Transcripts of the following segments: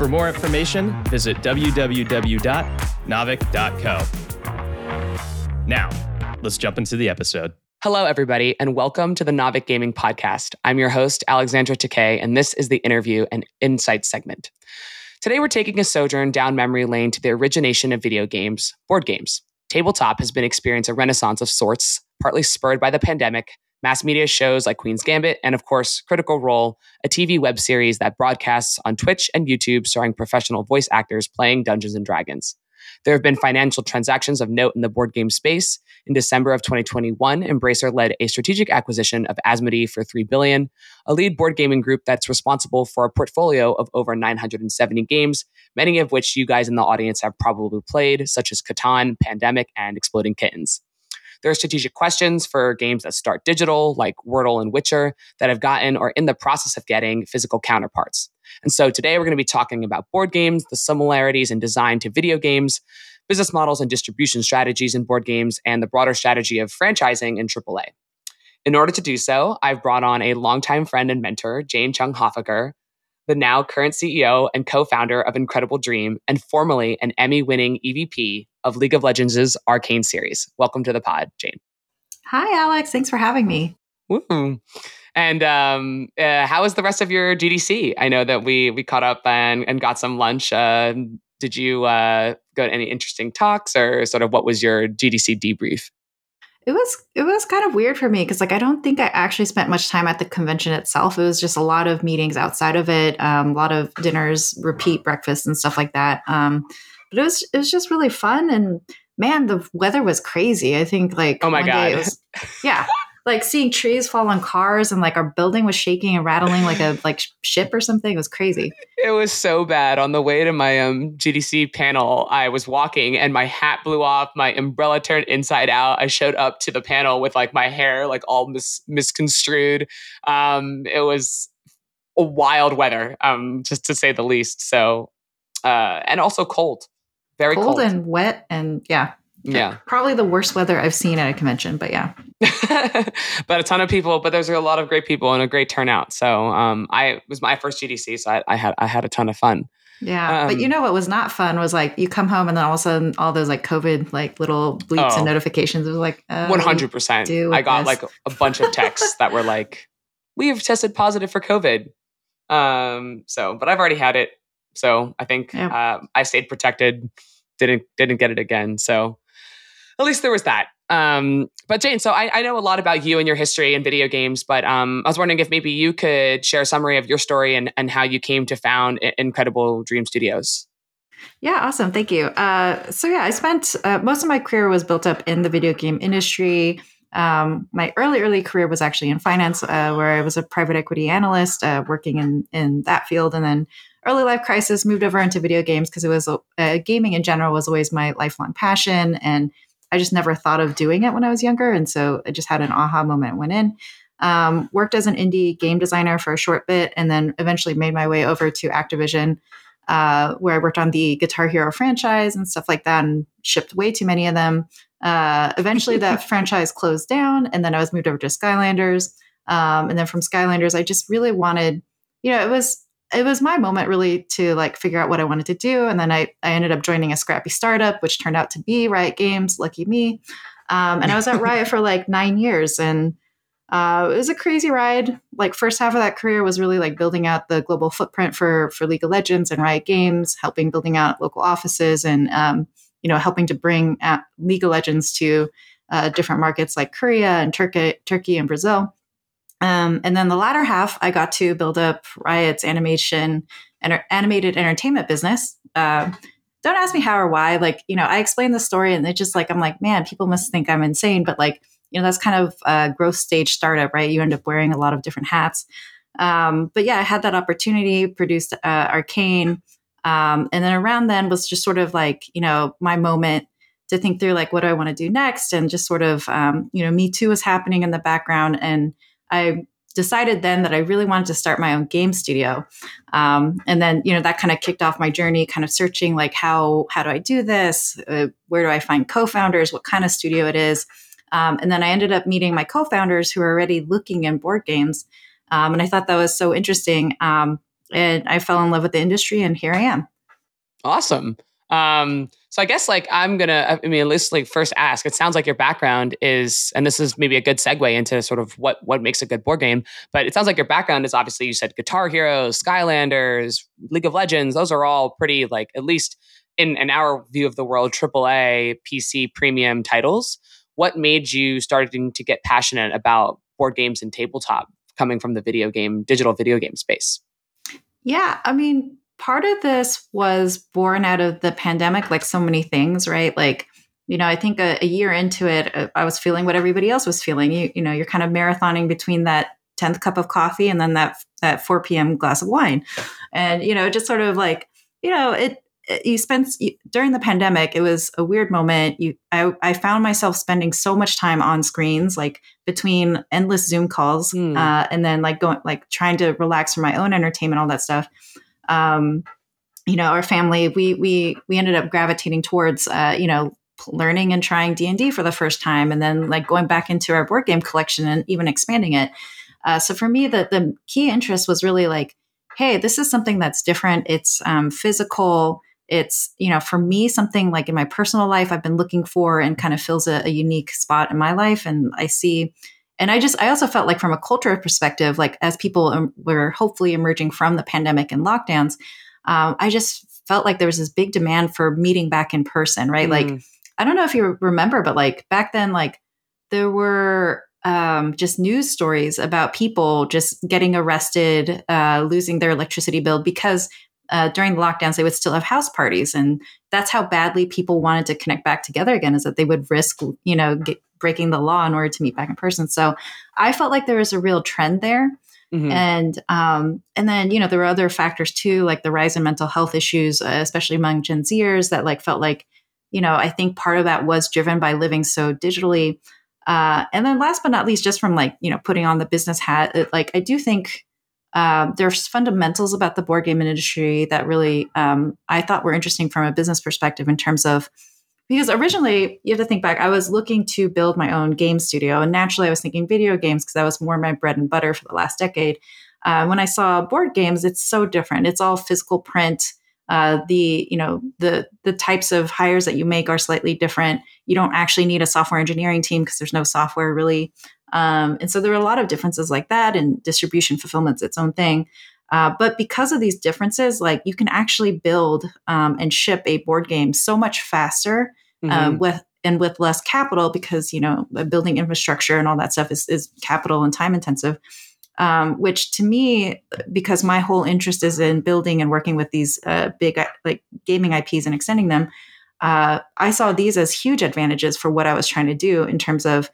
For more information, visit www.naavik.co. Now, let's jump into the episode. Hello, everybody, and welcome to the Naavik Gaming Podcast. I'm your host, Alexandra Takei, and this is the interview and insight segment. Today, we're taking a sojourn down memory lane to the origination of video games, board games. Tabletop has been experiencing a renaissance of sorts, partly spurred by the pandemic, mass media shows like Queen's Gambit, and of course, Critical Role, a TV web series that broadcasts on Twitch and YouTube starring professional voice actors playing Dungeons and Dragons. There have been financial transactions of note in the board game space. In December of 2021, Embracer led a strategic acquisition of Asmodee for 3 billion, a lead board gaming group that's responsible for a portfolio of over 970 games, many of which you guys in the audience have probably played, such as Catan, Pandemic, and Exploding Kittens. There are strategic questions for games that start digital, like Wordle and Witcher, that have gotten or in the process of getting physical counterparts. And so today we're going to be talking about board games, the similarities in design to video games, business models and distribution strategies in board games, and the broader strategy of franchising in AAA. In order to do so, I've brought on a longtime friend and mentor, Jane Chung Hoffaker, the now current CEO and co founder of Incredible Dream, and formerly an Emmy winning EVP of League of Legends' Arcane series. Welcome to the pod, Jane. Hi, Alex. Thanks for having me. Woo. And um, uh, how was the rest of your GDC? I know that we we caught up and, and got some lunch. Uh, did you uh, go to any interesting talks, or sort of what was your GDC debrief? It was it was kind of weird for me because like I don't think I actually spent much time at the convention itself. It was just a lot of meetings outside of it, um, a lot of dinners, repeat breakfasts, and stuff like that. Um, but it was it was just really fun and man, the weather was crazy. I think like oh my god, was, yeah. like seeing trees fall on cars and like our building was shaking and rattling like a like ship or something. It was crazy. It was so bad. On the way to my um, GDC panel, I was walking and my hat blew off. My umbrella turned inside out. I showed up to the panel with like my hair like all mis- misconstrued. Um, it was a wild weather, um, just to say the least. So, uh, and also cold, very cold, cold and wet, and yeah, yeah. Probably the worst weather I've seen at a convention, but yeah. but a ton of people, but there's a lot of great people and a great turnout. So um, I it was my first GDC, so I, I, had I had a ton of fun. Yeah, um, but you um, know what was not fun was like you come home and then all of a sudden all those like COVID like little bleeps oh, and notifications. It was like one hundred percent. I got this? like a bunch of texts that were like, "We have tested positive for COVID." Um, so, but I've already had it, so I think yep. uh, I stayed protected. Didn't didn't get it again. So at least there was that. Um, but Jane, so I, I, know a lot about you and your history in video games, but um, I was wondering if maybe you could share a summary of your story and, and how you came to found Incredible Dream Studios. Yeah, awesome. Thank you. Uh, so yeah, I spent uh, most of my career was built up in the video game industry. Um, my early, early career was actually in finance, uh, where I was a private equity analyst uh, working in in that field, and then early life crisis moved over into video games because it was uh, gaming in general was always my lifelong passion and I just never thought of doing it when I was younger. And so I just had an aha moment, went in. Um, worked as an indie game designer for a short bit, and then eventually made my way over to Activision, uh, where I worked on the Guitar Hero franchise and stuff like that, and shipped way too many of them. Uh, eventually, that franchise closed down, and then I was moved over to Skylanders. Um, and then from Skylanders, I just really wanted, you know, it was it was my moment really to like figure out what I wanted to do. And then I, I ended up joining a scrappy startup, which turned out to be Riot Games. Lucky me. Um, and I was at Riot for like nine years, and uh, it was a crazy ride. Like first half of that career was really like building out the global footprint for for League of Legends and Riot Games, helping building out local offices, and um, you know helping to bring League of Legends to uh, different markets like Korea and Turkey, Turkey and Brazil. Um, and then the latter half, I got to build up Riot's animation and animated entertainment business. Uh, don't ask me how or why. Like, you know, I explain the story and it's just like, I'm like, man, people must think I'm insane. But like, you know, that's kind of a growth stage startup, right? You end up wearing a lot of different hats. Um, but yeah, I had that opportunity, produced uh, Arcane, Um, and then around then was just sort of like, you know, my moment to think through like, what do I want to do next? And just sort of, um, you know, Me Too was happening in the background. And I decided then that I really wanted to start my own game studio. Um, and then, you know, that kind of kicked off my journey, kind of searching like, how, how do I do this? Uh, where do I find co-founders? What kind of studio it is? Um, and then I ended up meeting my co-founders who are already looking in board games. Um, and I thought that was so interesting. And I fell in love with the industry, and here I am. Awesome. Um, so I guess like I'm gonna, I mean, at least like first ask. It sounds like your background is, and this is maybe a good segue into sort of what what makes a good board game. But it sounds like your background is obviously you said Guitar Heroes, Skylanders, League of Legends. Those are all pretty like at least in in our view of the world, AAA PC premium titles. What made you starting to get passionate about board games and tabletop coming from the video game, digital video game space? Yeah, I mean, part of this was born out of the pandemic, like so many things, right? Like, you know, I think a, a year into it, uh, I was feeling what everybody else was feeling. You, you know, you're kind of marathoning between that 10th cup of coffee and then that that 4 p.m. glass of wine. And, you know, just sort of like, you know, it you spent during the pandemic, it was a weird moment. You, I, I found myself spending so much time on screens, like between endless Zoom calls, mm. uh, and then like going, like trying to relax for my own entertainment, all that stuff um, you know, our family, we we we ended up gravitating towards, uh, you know, learning and trying D and D for the first time, and then like going back into our board game collection and even expanding it. Uh, so for me, the the key interest was really like, hey, this is something that's different. It's um, physical. It's you know, for me, something like in my personal life, I've been looking for and kind of fills a, a unique spot in my life, and I see and i just i also felt like from a cultural perspective like as people were hopefully emerging from the pandemic and lockdowns um, i just felt like there was this big demand for meeting back in person right mm. like i don't know if you remember but like back then like there were um, just news stories about people just getting arrested uh, losing their electricity bill because uh, during the lockdowns, they would still have house parties, and that's how badly people wanted to connect back together again. Is that they would risk, you know, get, breaking the law in order to meet back in person. So I felt like there was a real trend there. Mm-hmm. And um, and then you know there were other factors too, like the rise in mental health issues, uh, especially among Gen Zers, that like felt like you know I think part of that was driven by living so digitally. Uh, and then last but not least, just from like you know putting on the business hat, it, like I do think uh, there's fundamentals about the board game industry that really um, I thought were interesting from a business perspective in terms of because originally you have to think back i was looking to build my own game studio and naturally i was thinking video games because that was more my bread and butter for the last decade. Uh, when i saw board games it's so different. It's all physical print. Uh, the you know the the types of hires that you make are slightly different. You don't actually need a software engineering team because there's no software really um, and so there are a lot of differences like that and distribution fulfillment's its own thing uh, but because of these differences, like you can actually build um, and ship a board game so much faster um, mm-hmm. with and with less capital because you know building infrastructure and all that stuff is, is capital and time intensive. Um, which to me, because my whole interest is in building and working with these uh, big uh, like gaming IPs and extending them, uh, I saw these as huge advantages for what I was trying to do in terms of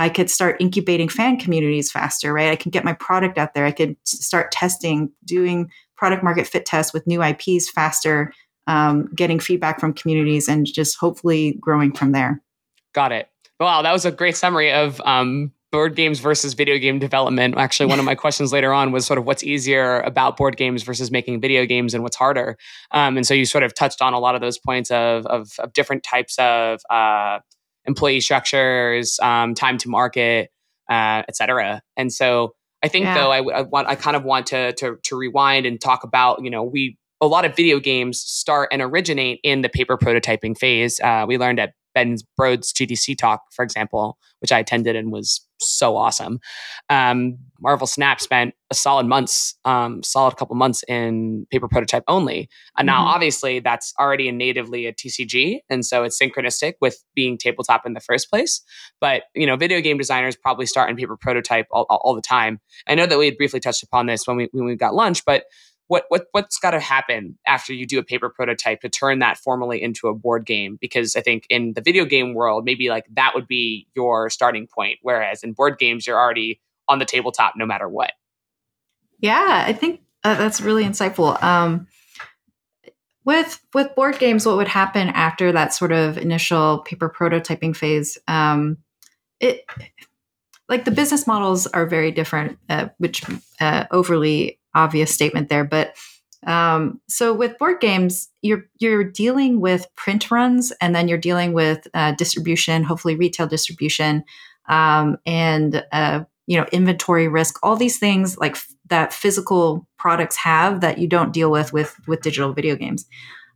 I could start incubating fan communities faster, right? I could get my product out there. I could start testing, doing product market fit tests with new IPs faster, um, getting feedback from communities, and just hopefully growing from there. Got it. Wow, that was a great summary of um, board games versus video game development. Actually, one of my questions later on was sort of what's easier about board games versus making video games and what's harder. Um, and so you sort of touched on a lot of those points of, of, of different types of uh, employee structures, um, time to market, uh, et cetera. And so I think yeah. though I, I, want I kind of want to, to to rewind and talk about you know we a lot of video games start and originate in the paper prototyping phase. Uh, we learned at Ben Brode's GDC talk, for example, which I attended and was so awesome. Um, Marvel Snap spent a solid months, um, solid couple months in paper prototype only. And now, mm-hmm. obviously, that's already natively a TCG, and so it's synchronistic with being tabletop in the first place. But you know, video game designers probably start in paper prototype all, all, all the time. I know that we had briefly touched upon this when we when we got lunch, but what what what's got to happen after you do a paper prototype to turn that formally into a board game? Because i think in the video game world maybe like that would be your starting point whereas in board games you're already on the tabletop no matter what. Yeah i think uh, that's really insightful. Um, with with board games, what would happen after that sort of initial paper prototyping phase? Um, it like the business models are very different, uh, which uh, overly obvious statement there, but um, so with board games, you're you're dealing with print runs, and then you're dealing with uh, distribution, hopefully retail distribution, um, and uh, you know inventory risk. All these things like f- that physical products have that you don't deal with with with digital video games.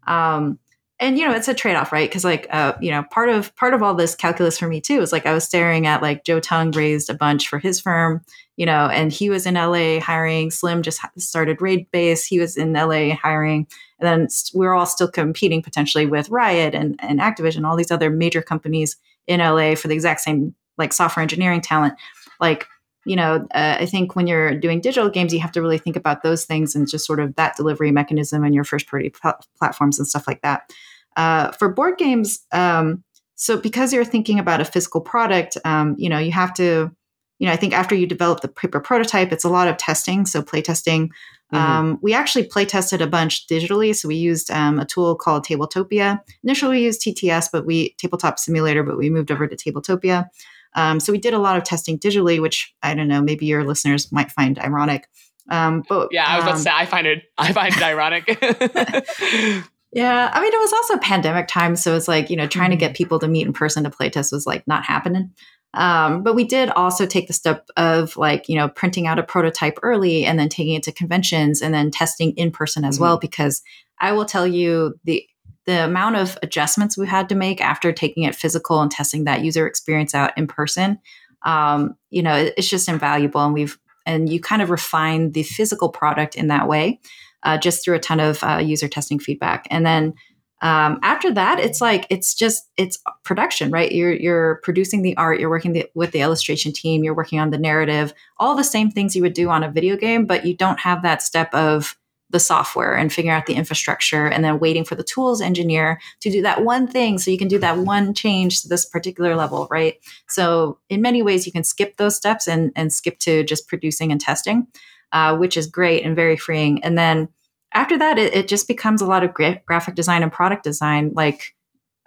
Um, and you know it's a trade-off right? Because like uh, you know part of part of all this calculus for me too is like i was staring at like joe tung raised a bunch for his firm you know and he was in la hiring. Slim just started raid base. He was in la hiring. And then we're all still competing potentially with riot and, and activision all these other major companies in la for the exact same like software engineering talent. Like you know uh, i think when you're doing digital games you have to really think about those things and just sort of that delivery mechanism and your first party pl- platforms and stuff like that uh, for board games, um, so because you're thinking about a physical product, um, you know, you have to, you know, I think after you develop the paper prototype, it's a lot of testing. So play testing. Mm-hmm. Um, we actually play tested a bunch digitally. So we used um, a tool called Tabletopia. Initially, we used TTS, but we tabletop simulator, but we moved over to Tabletopia. Um, so we did a lot of testing digitally, which I don't know, maybe your listeners might find ironic. Um, but yeah, I was about to um, say I find it I find it ironic. Yeah, I mean, it was also pandemic time, so it's like you know trying to get mm-hmm. people to meet in person to playtest was like not happening. Um, but we did also take the step of like you know printing out a prototype early and then taking it to conventions and then testing in person as mm-hmm. well. Because I will tell you the the amount of adjustments we had to make after taking it physical and testing that user experience out in person, um, you know, it, it's just invaluable. And we've and you kind of refine the physical product in that way uh, just through a ton of uh, user testing feedback. And then um, after that, it's like it's just it's production, right? You're you're producing the art, you're working the, with the illustration team, you're working on the narrative, all the same things you would do on a video game, but you don't have that step of the software and figuring out the infrastructure and then waiting for the tools engineer to do that one thing so you can do that one change to this particular level right so in many ways you can skip those steps and and skip to just producing and testing uh, which is great and very freeing. And then after that, it, it just becomes a lot of gra- graphic design and product design. Like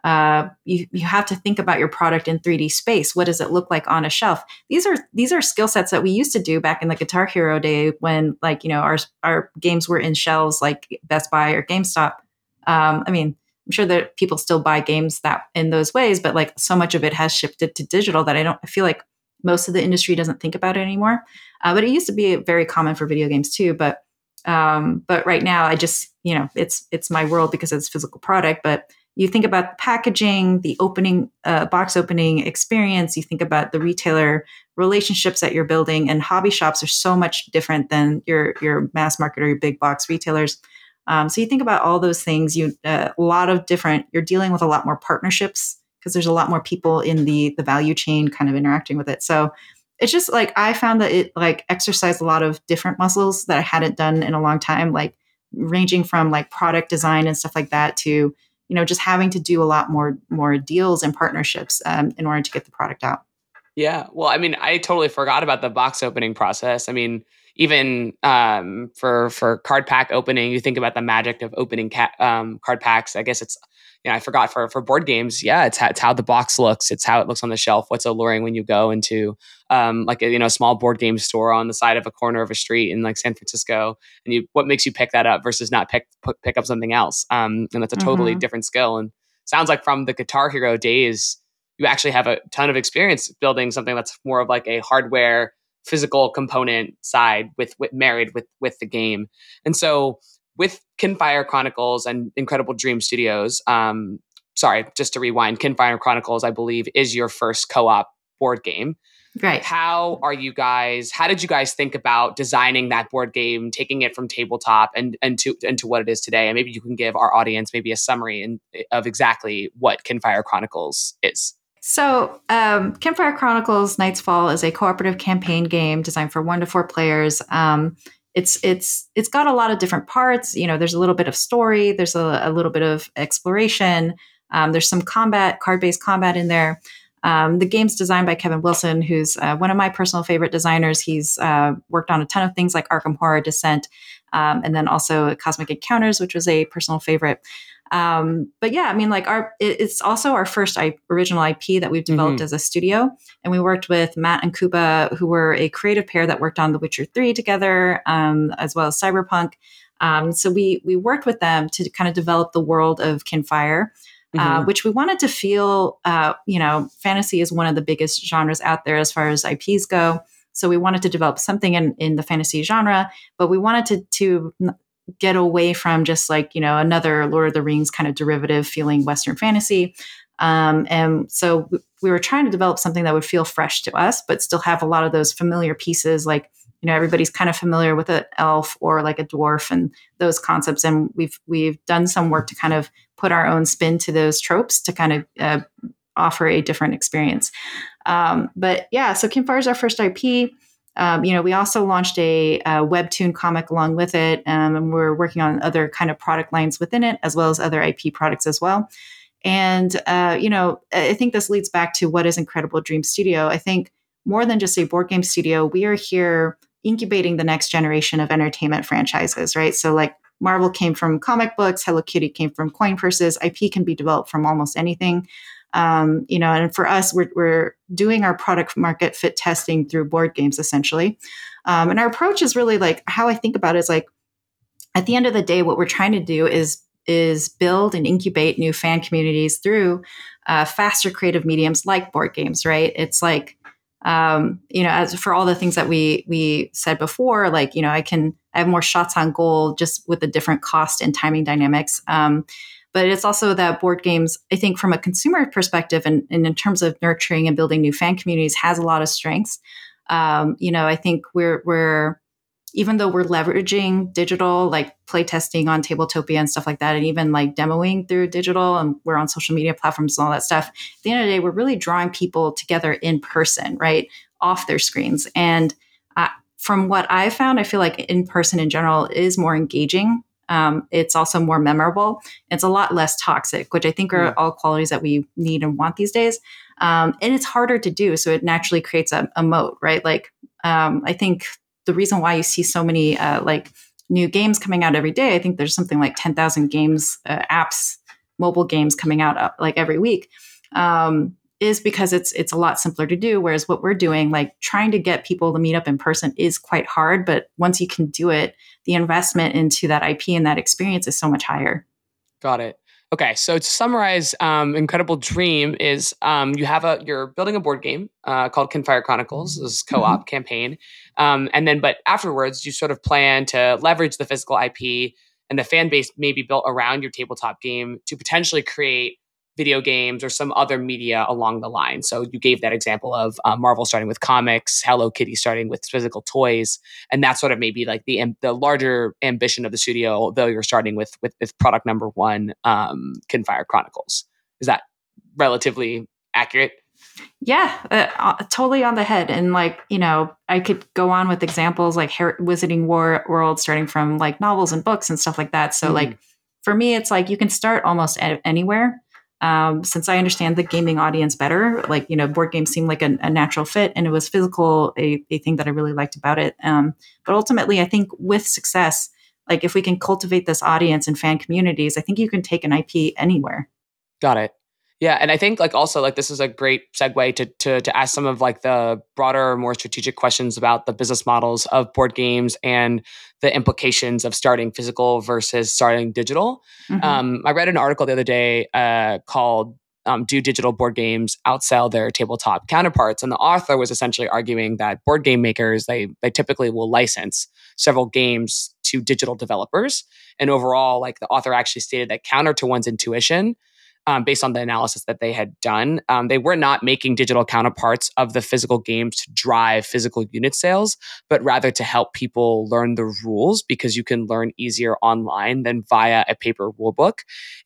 uh, you, you have to think about your product in 3D space. What does it look like on a shelf? These are these are skill sets that we used to do back in the Guitar Hero day when like you know our our games were in shelves like Best Buy or GameStop. Um, I mean, I'm sure that people still buy games that in those ways, but like so much of it has shifted to digital that I don't I feel like most of the industry doesn't think about it anymore. Uh, but it used to be very common for video games too. But um, but right now, I just you know it's it's my world because it's physical product. But you think about the packaging, the opening uh, box opening experience. You think about the retailer relationships that you're building, and hobby shops are so much different than your your mass market or your big box retailers. Um, so you think about all those things. You uh, a lot of different. You're dealing with a lot more partnerships because there's a lot more people in the the value chain kind of interacting with it. So it's just like I found that it like exercised a lot of different muscles that I hadn't done in a long time, like ranging from like product design and stuff like that to you know just having to do a lot more more deals and partnerships um, in order to get the product out. Yeah, well, I mean, I totally forgot about the box opening process. I mean, even um, for for card pack opening, you think about the magic of opening ca- um, card packs. I guess it's you know, I forgot for for board games. Yeah, it's how, it's how the box looks. It's how it looks on the shelf. What's alluring when you go into um, like a you know a small board game store on the side of a corner of a street in like San Francisco, and you what makes you pick that up versus not pick pick up something else. Um, and that's a totally mm-hmm. different skill. And sounds like from the Guitar Hero days, you actually have a ton of experience building something that's more of like a hardware physical component side with, with married with with the game. And so with Kinfire Chronicles and Incredible Dream Studios, um, sorry, just to rewind, Kinfire Chronicles, I believe, is your first co-op board game. Right. How are you guys? How did you guys think about designing that board game, taking it from tabletop and and to into what it is today? And maybe you can give our audience maybe a summary in, of exactly what Kinfire Chronicles is. So, um, Kinfire Chronicles Night's Fall is a cooperative campaign game designed for one to four players. Um, it's it's it's got a lot of different parts. You know, there's a little bit of story, there's a, a little bit of exploration, um, there's some combat, card based combat in there. Um, the game's designed by Kevin Wilson, who's uh, one of my personal favorite designers. He's uh, worked on a ton of things like Arkham Horror Descent. um, and then also Cosmic Encounters, which was a personal favorite. Um, but yeah, I mean, like our it's also our first I, original IP that we've developed mm-hmm. as a studio, and we worked with Matt and Kuba, who were a creative pair that worked on The Witcher Three together, um, as well as Cyberpunk. Um, so we we worked with them to kind of develop the world of Kinfire. Uh, mm-hmm. Uh, which we wanted to feel, uh, you know, fantasy is one of the biggest genres out there as far as IPs go. So we wanted to develop something in, in the fantasy genre, but we wanted to, to get away from just like, you know, another Lord of the Rings kind of derivative feeling Western fantasy. Um, and so we were trying to develop something that would feel fresh to us, but still have a lot of those familiar pieces like, you know, everybody's kind of familiar with an elf or like a dwarf and those concepts. And we've, we've done some work to kind of put our own spin to those tropes to kind of uh, offer a different experience. Um, but yeah, so Kinfire is our first IP. Um, you know, we also launched a, a, webtoon comic along with it, um, and we're working on other kind of product lines within it, as well as other IP products as well. And uh, you know, I think this leads back to what is Incredible Dream Studio. I think more than just a board game studio, we are here incubating the next generation of entertainment franchises, right? So like Marvel came from comic books, Hello Kitty came from coin purses. IP can be developed from almost anything. Um, you know, and for us, we're, we're doing our product market fit testing through board games essentially. Um, and our approach is really like how I think about it is like at the end of the day, what we're trying to do is is build and incubate new fan communities through uh, faster creative mediums like board games. Right? It's like um, you know, as for all the things that we we said before, like you know, I can I have more shots on goal just with the different cost and timing dynamics. Um, but it's also that board games, I think, from a consumer perspective and, and in terms of nurturing and building new fan communities, has a lot of strengths. Um, you know, I think we're we're even though we're leveraging digital, like playtesting on Tabletopia and stuff like that, and even like demoing through digital, and we're on social media platforms and all that stuff. At the end of the day, we're really drawing people together in person, right, off their screens. And uh, from what I've found, I feel like in person in general is more engaging um, it's also more memorable. It's a lot less toxic, which I think are yeah. all qualities that we need and want these days. Um, and it's harder to do, so it naturally creates a, a moat, right? Like um, I think the reason why you see so many uh, like new games coming out every day, I think there's something like ten thousand games, uh, apps, mobile games coming out uh, like every week. Um, is because it's it's a lot simpler to do whereas what we're doing like trying to get people to meet up in person is quite hard but once you can do it the investment into that ip and that experience is so much higher got it okay so to summarize um, incredible dream is um, you have a you're building a board game uh, called Kinfire chronicles this co-op mm-hmm. campaign um, and then but afterwards you sort of plan to leverage the physical ip and the fan base may be built around your tabletop game to potentially create video games or some other media along the line. So you gave that example of uh, Marvel starting with comics, Hello Kitty starting with physical toys, and that's sort of maybe like the the larger ambition of the studio. Though you're starting with with, with product number one, um, Kinfire Chronicles. Is that relatively accurate? Yeah, uh, uh, totally on the head. And like, you know, I could go on with examples like Her- Wizarding War World, starting from like novels and books and stuff like that. So, mm-hmm. like, for me, it's like you can start almost anywhere um, since I understand the gaming audience better, like, you know, board games seemed like a, a natural fit and it was physical, a, a, thing that I really liked about it. Um, but ultimately, I think with success, like if we can cultivate this audience and fan communities, I think you can take an IP anywhere. Got it. Yeah, and I think like also like this is a great segue to to to ask some of like the broader, more strategic questions about the business models of board games and the implications of starting physical versus starting digital. Mm-hmm. Um, I read an article the other day uh, called um, "Do Digital Board Games Outsell Their Tabletop Counterparts?" and the author was essentially arguing that board game makers they they typically will license several games to digital developers, and overall, like the author actually stated that counter to one's intuition um, based on the analysis that they had done. Um, they were not making digital counterparts of the physical games to drive physical unit sales, but rather to help people learn the rules because you can learn easier online than via a paper rulebook.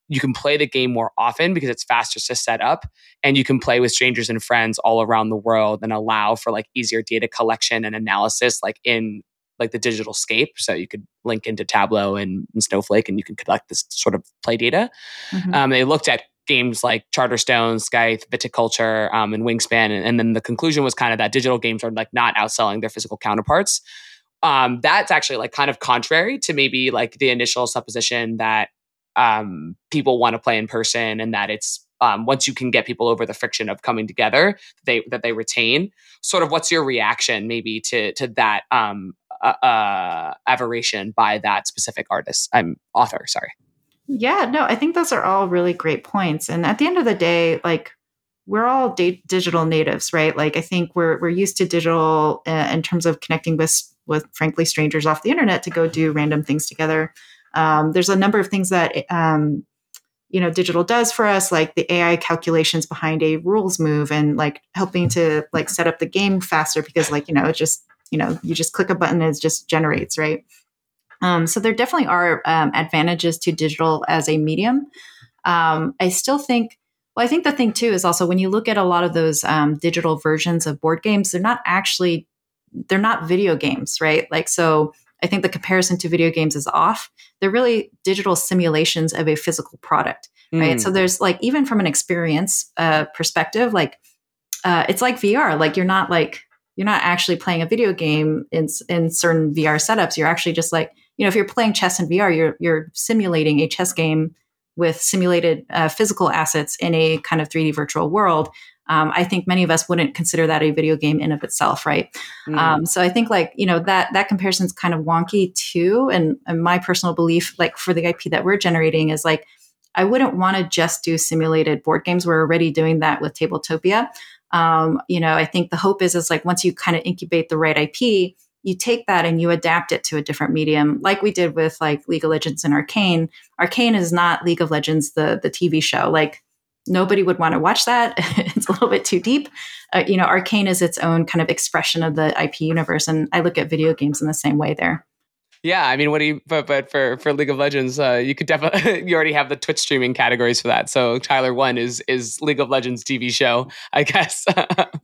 You can play the game more often because it's faster to set up, and you can play with strangers and friends all around the world and allow for like easier data collection and analysis, like in like the digital scape. So you could link into Tableau and, and Snowflake and you can collect this sort of play data. Mm-hmm. Um, they looked at games like Charterstone, Scythe, Viticulture, um, and Wingspan. And, and, then the conclusion was kind of that digital games are like not outselling their physical counterparts. um, that's actually like kind of contrary to maybe like the initial supposition that um, people want to play in person and that it's um, once you can get people over the friction of coming together they that they retain sort of what's your reaction maybe to to that um, uh, uh, aberration by that specific artist i'm author sorry yeah no i think those are all really great points and at the end of the day like we're all digital natives right? Like i think we're we're used to digital uh, in terms of connecting with with frankly strangers off the internet to go do random things together. Um, there's a number of things that um, you know digital does for us like the ai calculations behind a rules move and like helping to like set up the game faster because like you know it just you know you just click a button and it just generates right um, so there definitely are um, advantages to digital as a medium um, i still think well i think the thing too is also when you look at a lot of those um, digital versions of board games they're not actually they're not video games right like so I think the comparison to video games is off. They're really digital simulations of a physical product, right? Mm. So there's like even from an experience uh, perspective, like uh, it's like VR. Like you're not like you're not actually playing a video game in in certain VR setups. You're actually just like you know if you're playing chess in VR, you're you're simulating a chess game with simulated uh, physical assets in a kind of 3D virtual world um, I think many of us wouldn't consider that a video game in of itself, right? Mm. Um, so I think like you know that that comparison is kind of wonky too. And, and my personal belief, like for the IP that we're generating, is like I wouldn't want to just do simulated board games. We're already doing that with Tabletopia. Um, you know, I think the hope is is like once you kind of incubate the right IP, you take that and you adapt it to a different medium, like we did with like League of Legends and Arcane. Arcane is not League of Legends, the the TV show. Like nobody would want to watch that. it's a little bit too deep. Uh, you know, Arcane is its own kind of expression of the IP universe, and I look at video games in the same way there. Yeah, I mean, what do you? But, but for for League of Legends, uh, you could definitely you already have the Twitch streaming categories for that. So Tyler One is is League of Legends TV show, I guess.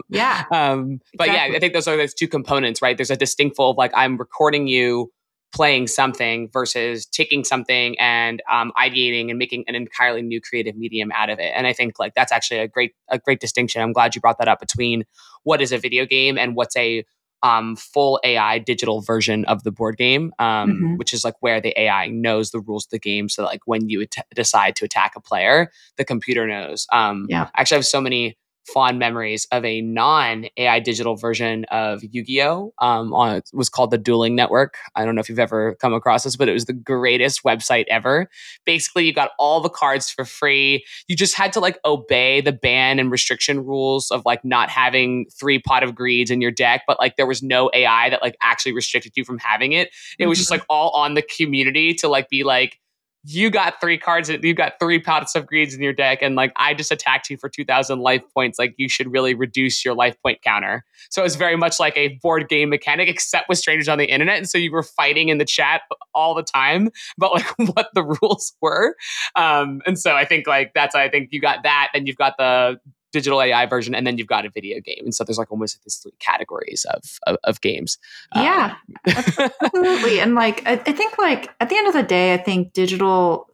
yeah. Um, but exactly. yeah, I think those are those two components, right? There's a distinctful of like I'm recording you playing something versus taking something and um, ideating and making an entirely new creative medium out of it. And I think like that's actually a great a great distinction. I'm glad you brought that up between what is a video game and what's a um, full AI digital version of the board game, um, mm-hmm. which is like where the AI knows the rules of the game. So like when you at- decide to attack a player, the computer knows. Um, yeah. Actually, I have so many fond memories of a non AI digital version of Yu Gi Oh! Um, on, it was called the Dueling Network. I don't know if you've ever come across this, but it was the greatest website ever. Basically, you got all the cards for free. You just had to like obey the ban and restriction rules of like not having three pot of greeds in your deck, but like there was no AI that like actually restricted you from having it. It was just mm-hmm. like all on the community to like be like, you got three cards, you got three pots of greeds in your deck, and like I just attacked you for 2,000 life points. Like you should really reduce your life point counter. So it's very much like a board game mechanic, except with strangers on the internet. And so you were fighting in the chat all the time about like what the rules were. Um, and so I think like that's, I think you got that. Then you've got the digital AI version, and then you've got a video game. And so there's like almost these three categories of of, of games. Yeah, um, absolutely. And like I, I, think like at the end of the day, I think digital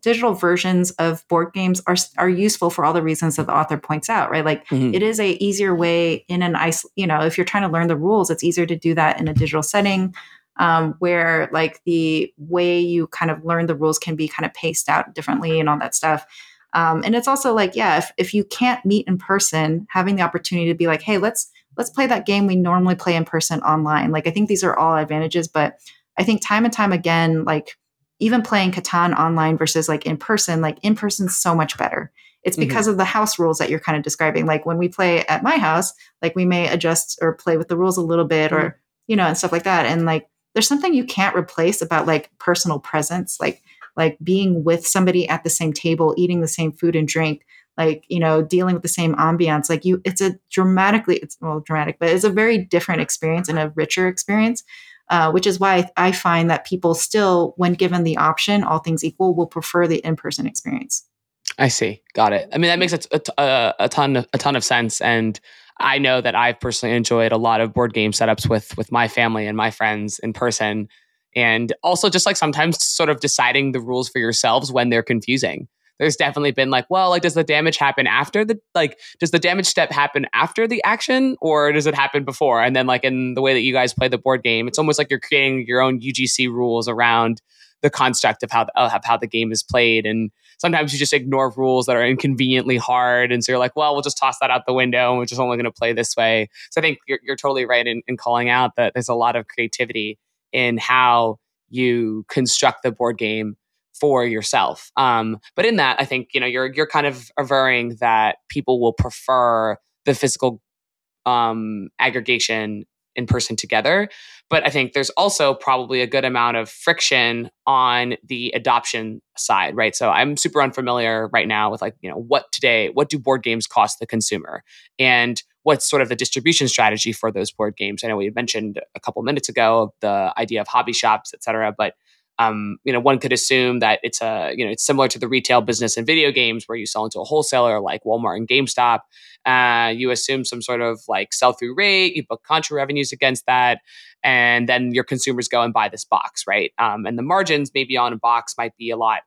digital versions of board games are are useful for all the reasons that the author points out. Right, like mm-hmm. it is a easier way in an ice. You know, if you're trying to learn the rules, it's easier to do that in a digital setting. Um, where like the way you kind of learn the rules can be kind of paced out differently and all that stuff. Um, and it's also like, yeah, if, if you can't meet in person, having the opportunity to be like, hey, let's let's play that game we normally play in person online. Like I think these are all advantages, but I think time and time again, like even playing Catan online versus like in person, like in person so much better. It's mm-hmm. because mm-hmm. of the house rules that you're kind of describing. Like when we play at my house, like we may adjust or play with the rules a little bit mm-hmm. or, you know, and stuff like that. And like there's something you can't replace about like personal presence. Like like being with somebody at the same table, eating the same food and drink, like, you know, dealing with the same ambiance. Like you, it's a dramatically, it's well, dramatic, but it's a very different experience and a richer experience. Uh, which is why I find that people still, when given the option, all things equal, will prefer the in-person experience. I see. Got it. I mean, that makes a, a, a ton of, a ton of sense. And I know that I've personally enjoyed a lot of board game setups with with my family and my friends in person and also just like sometimes sort of deciding the rules for yourselves when they're confusing there's definitely been like, well, like, does the damage happen after the like, does the damage step happen after the action, or does it happen before? And then, like, in the way that you guys play the board game, it's almost like you're creating your own UGC rules around the construct of how the, of how the game is played. And sometimes you just ignore rules that are inconveniently hard, and so you're like, well, we'll just toss that out the window, and we're just only going to play this way. So I think you're you're totally right in, in calling out that there's a lot of creativity in how you construct the board game for yourself. Um, but in that, I think you know you're you're kind of averring that people will prefer the physical um, aggregation in person together. But I think there's also probably a good amount of friction on the adoption side, right? So I'm super unfamiliar right now with like, you know, what today, what do board games cost the consumer? And what's sort of the distribution strategy for those board games? I know we mentioned a couple minutes ago the idea of hobby shops, et cetera, but um, you know, one could assume that it's a, you know, it's similar to the retail business in video games where you sell into a wholesaler like Walmart and GameStop. Uh, you assume some sort of like sell through rate, you book contra revenues against that, and then your consumers go and buy this box, right? Um, and the margins maybe on a box might be a lot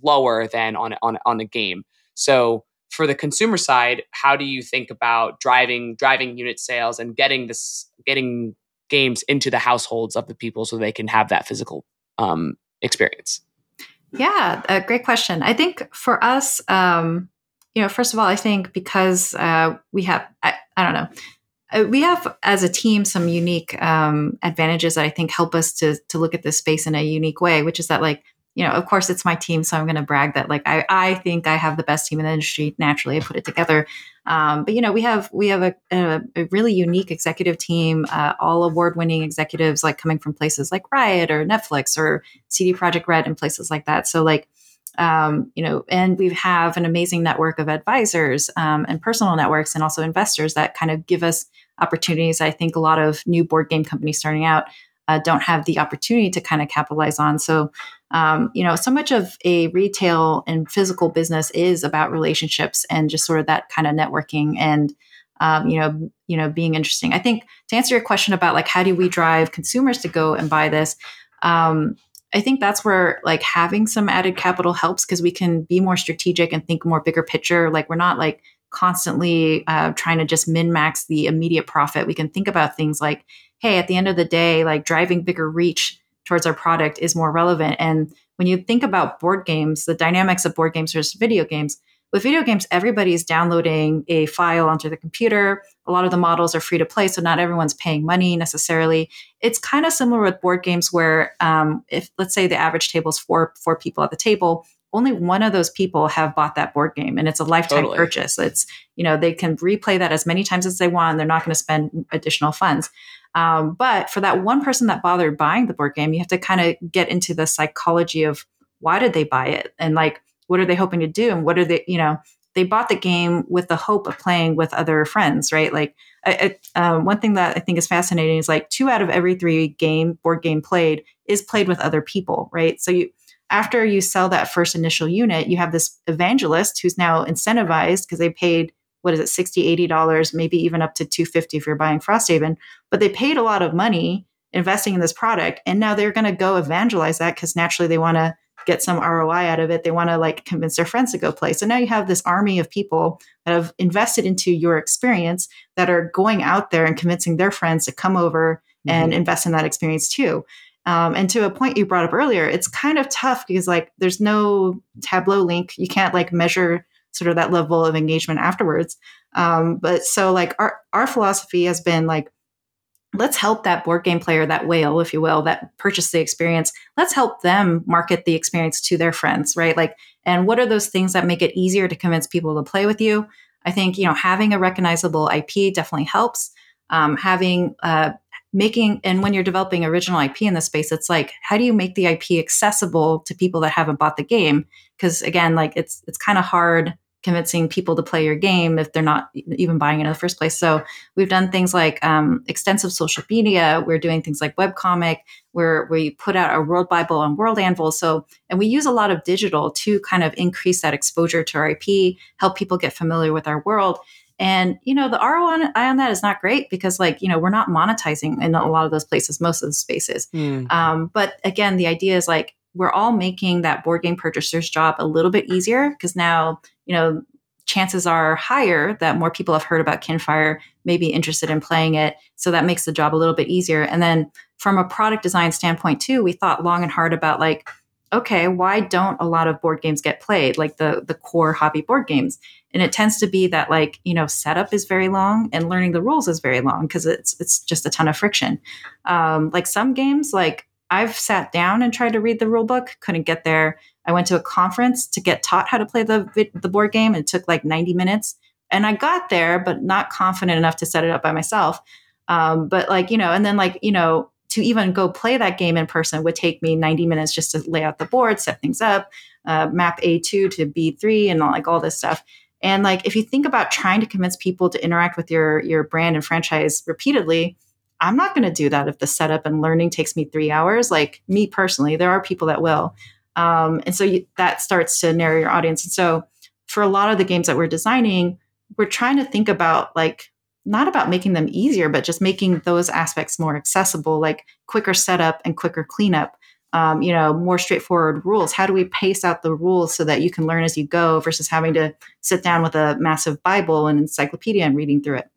lower than on on on a game. So for the consumer side, how do you think about driving driving unit sales and getting this getting games into the households of the people so they can have that physical um, experience? Yeah, a great question. I think for us, um, you know, first of all, I think because uh, we have, I, I don't know, uh, we have as a team some unique um, advantages that I think help us to to look at this space in a unique way, which is that like you know, of course, it's my team, so I'm going to brag that like I, I think I have the best team in the industry. Naturally, I put it together. Um, but you know, we have we have a, a, a really unique executive team, uh, all award-winning executives, like coming from places like Riot or Netflix or CD Projekt Red and places like that. So like. Um, you know, and we have an amazing network of advisors um, and personal networks, and also investors that kind of give us opportunities. I think a lot of new board game companies starting out uh, don't have the opportunity to kind of capitalize on. So, um, you know, so much of a retail and physical business is about relationships and just sort of that kind of networking and, um, you know, you know, being interesting. I think to answer your question about like how do we drive consumers to go and buy this, um, I think that's where like having some added capital helps because we can be more strategic and think more bigger picture. Like we're not like constantly uh, trying to just min max the immediate profit. We can think about things like, hey, at the end of the day, like driving bigger reach towards our product is more relevant. And when you think about board games, the dynamics of board games versus video games, with video games, everybody's downloading a file onto the computer. A lot of the models are free to play, so not everyone's paying money necessarily. It's kind of similar with board games, where um, if let's say the average table is four four people at the table, only one of those people have bought that board game and it's a lifetime totally. purchase it's you know they can replay that as many times as they want and they're not going to spend additional funds um, but for that one person that bothered buying the board game you have to kind of get into the psychology of why did they buy it? And like what are they hoping to do? And what are they you know they bought the game with the hope of playing with other friends right? Like I, I, uh, one thing that i think is fascinating is like two out of every three game board game played is played with other people right? So you after you sell that first initial unit, you have this evangelist who's now incentivized because they paid what is it 60 80 dollars maybe even up to 250 if you're buying frosthaven but they paid a lot of money investing in this product and now they're going to go evangelize that because naturally they want to get some roi out of it they want to like convince their friends to go play so now you have this army of people that have invested into your experience that are going out there and convincing their friends to come over mm-hmm. and invest in that experience too um, and to a point you brought up earlier, it's kind of tough because like there's no Tableau link. You can't like measure sort of that level of engagement afterwards. Um, but so like our our philosophy has been like let's help that board game player, that whale, if you will, that purchased the experience. Let's help them market the experience to their friends, right? Like, and what are those things that make it easier to convince people to play with you? I think you know having a recognizable IP definitely helps. Um, having uh, making and when you're developing original IP in the space, it's like how do you make the IP accessible to people that haven't bought the game? Because again, like it's it's kind of hard convincing people to play your game if they're not even buying it in the first place. So we've done things like um, extensive social media. We're doing things like webcomic, where we put out our World Bible and World Anvil. So and we use a lot of digital to kind of increase that exposure to our IP, help people get familiar with our world. And, you know, the ROI on that is not great because, like, you know, we're not monetizing in a lot of those places, most of the spaces. Mm. Um, but again, the idea is like, we're all making that board game purchaser's job a little bit easier because now, you know, chances are higher that more people have heard about Kinfire, may be interested in playing it. So that makes the job a little bit easier. And then from a product design standpoint, too, we thought long and hard about like, okay, why don't a lot of board games get played, like the the core hobby board games? And it tends to be that like, you know, setup is very long and learning the rules is very long because it's it's just a ton of friction. Um, like some games, like I've sat down and tried to read the rule book, couldn't get there. I went to a conference to get taught how to play the the board game. It took like 90 minutes, and I got there, but not confident enough to set it up by myself. Um, but like you know, and then like you know, to even go play that game in person would take me 90 minutes just to lay out the board, set things up, uh, map A2 to B3, and like all this stuff. And like if you think about trying to convince people to interact with your your brand and franchise repeatedly, I'm not going to do that if the setup and learning takes me three hours. Like me personally, there are people that will. Um, and so you, that starts to narrow your audience. And so for a lot of the games that we're designing, we're trying to think about like, not about making them easier, but just making those aspects more accessible, like quicker setup and quicker cleanup. Um, you know, more straightforward rules. How do we pace out the rules so that you can learn as you go versus having to sit down with a massive Bible and encyclopedia and reading through it?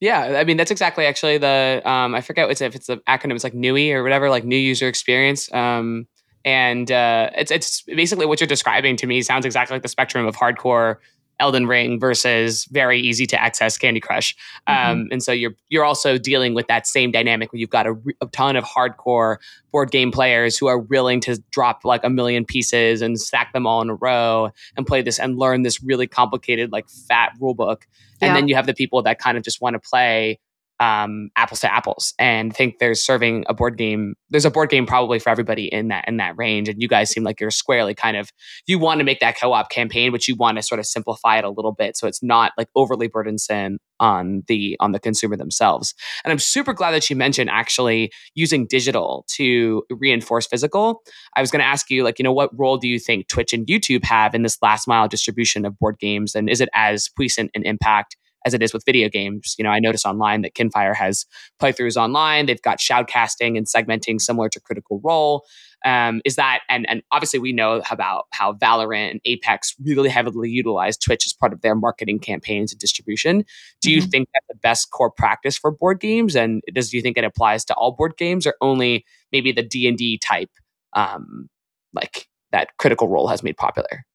Yeah, I mean that's exactly actually the um, I forget if it's the acronym. It's like NUI or whatever, like new user experience. Um, and uh, it's it's basically what you're describing to me sounds exactly like the spectrum of hardcore Elden Ring versus very easy to access Candy Crush. Mm-hmm. Um, and so you're you're also dealing with that same dynamic where you've got a, a, ton of hardcore board game players who are willing to drop like a million pieces and stack them all in a row and play this and learn this really complicated like fat rule book and yeah. then you have the people that kind of just want to play um, apples to apples and think there's serving a board game. There's a board game probably for everybody in that in that range. And you guys seem like you're squarely kind of you want to make that co-op campaign, but you want to sort of simplify it a little bit so it's not like overly burdensome on the on the consumer themselves. And I'm super glad that you mentioned actually using digital to reinforce physical. I was going to ask you like, you know, what role do you think Twitch and YouTube have in this last mile distribution of board games and is it as puissant an impact as it is with video games. You know, I notice online that Kinfire has playthroughs online. They've got shoutcasting and segmenting similar to Critical Role. Um, is that and and obviously we know about how Valorant and Apex really heavily utilize Twitch as part of their marketing campaigns and distribution. Do you mm-hmm. think that's the best core practice for board games? And does do you think it applies to all board games or only maybe the D and D type, um, like that Critical Role has made popular?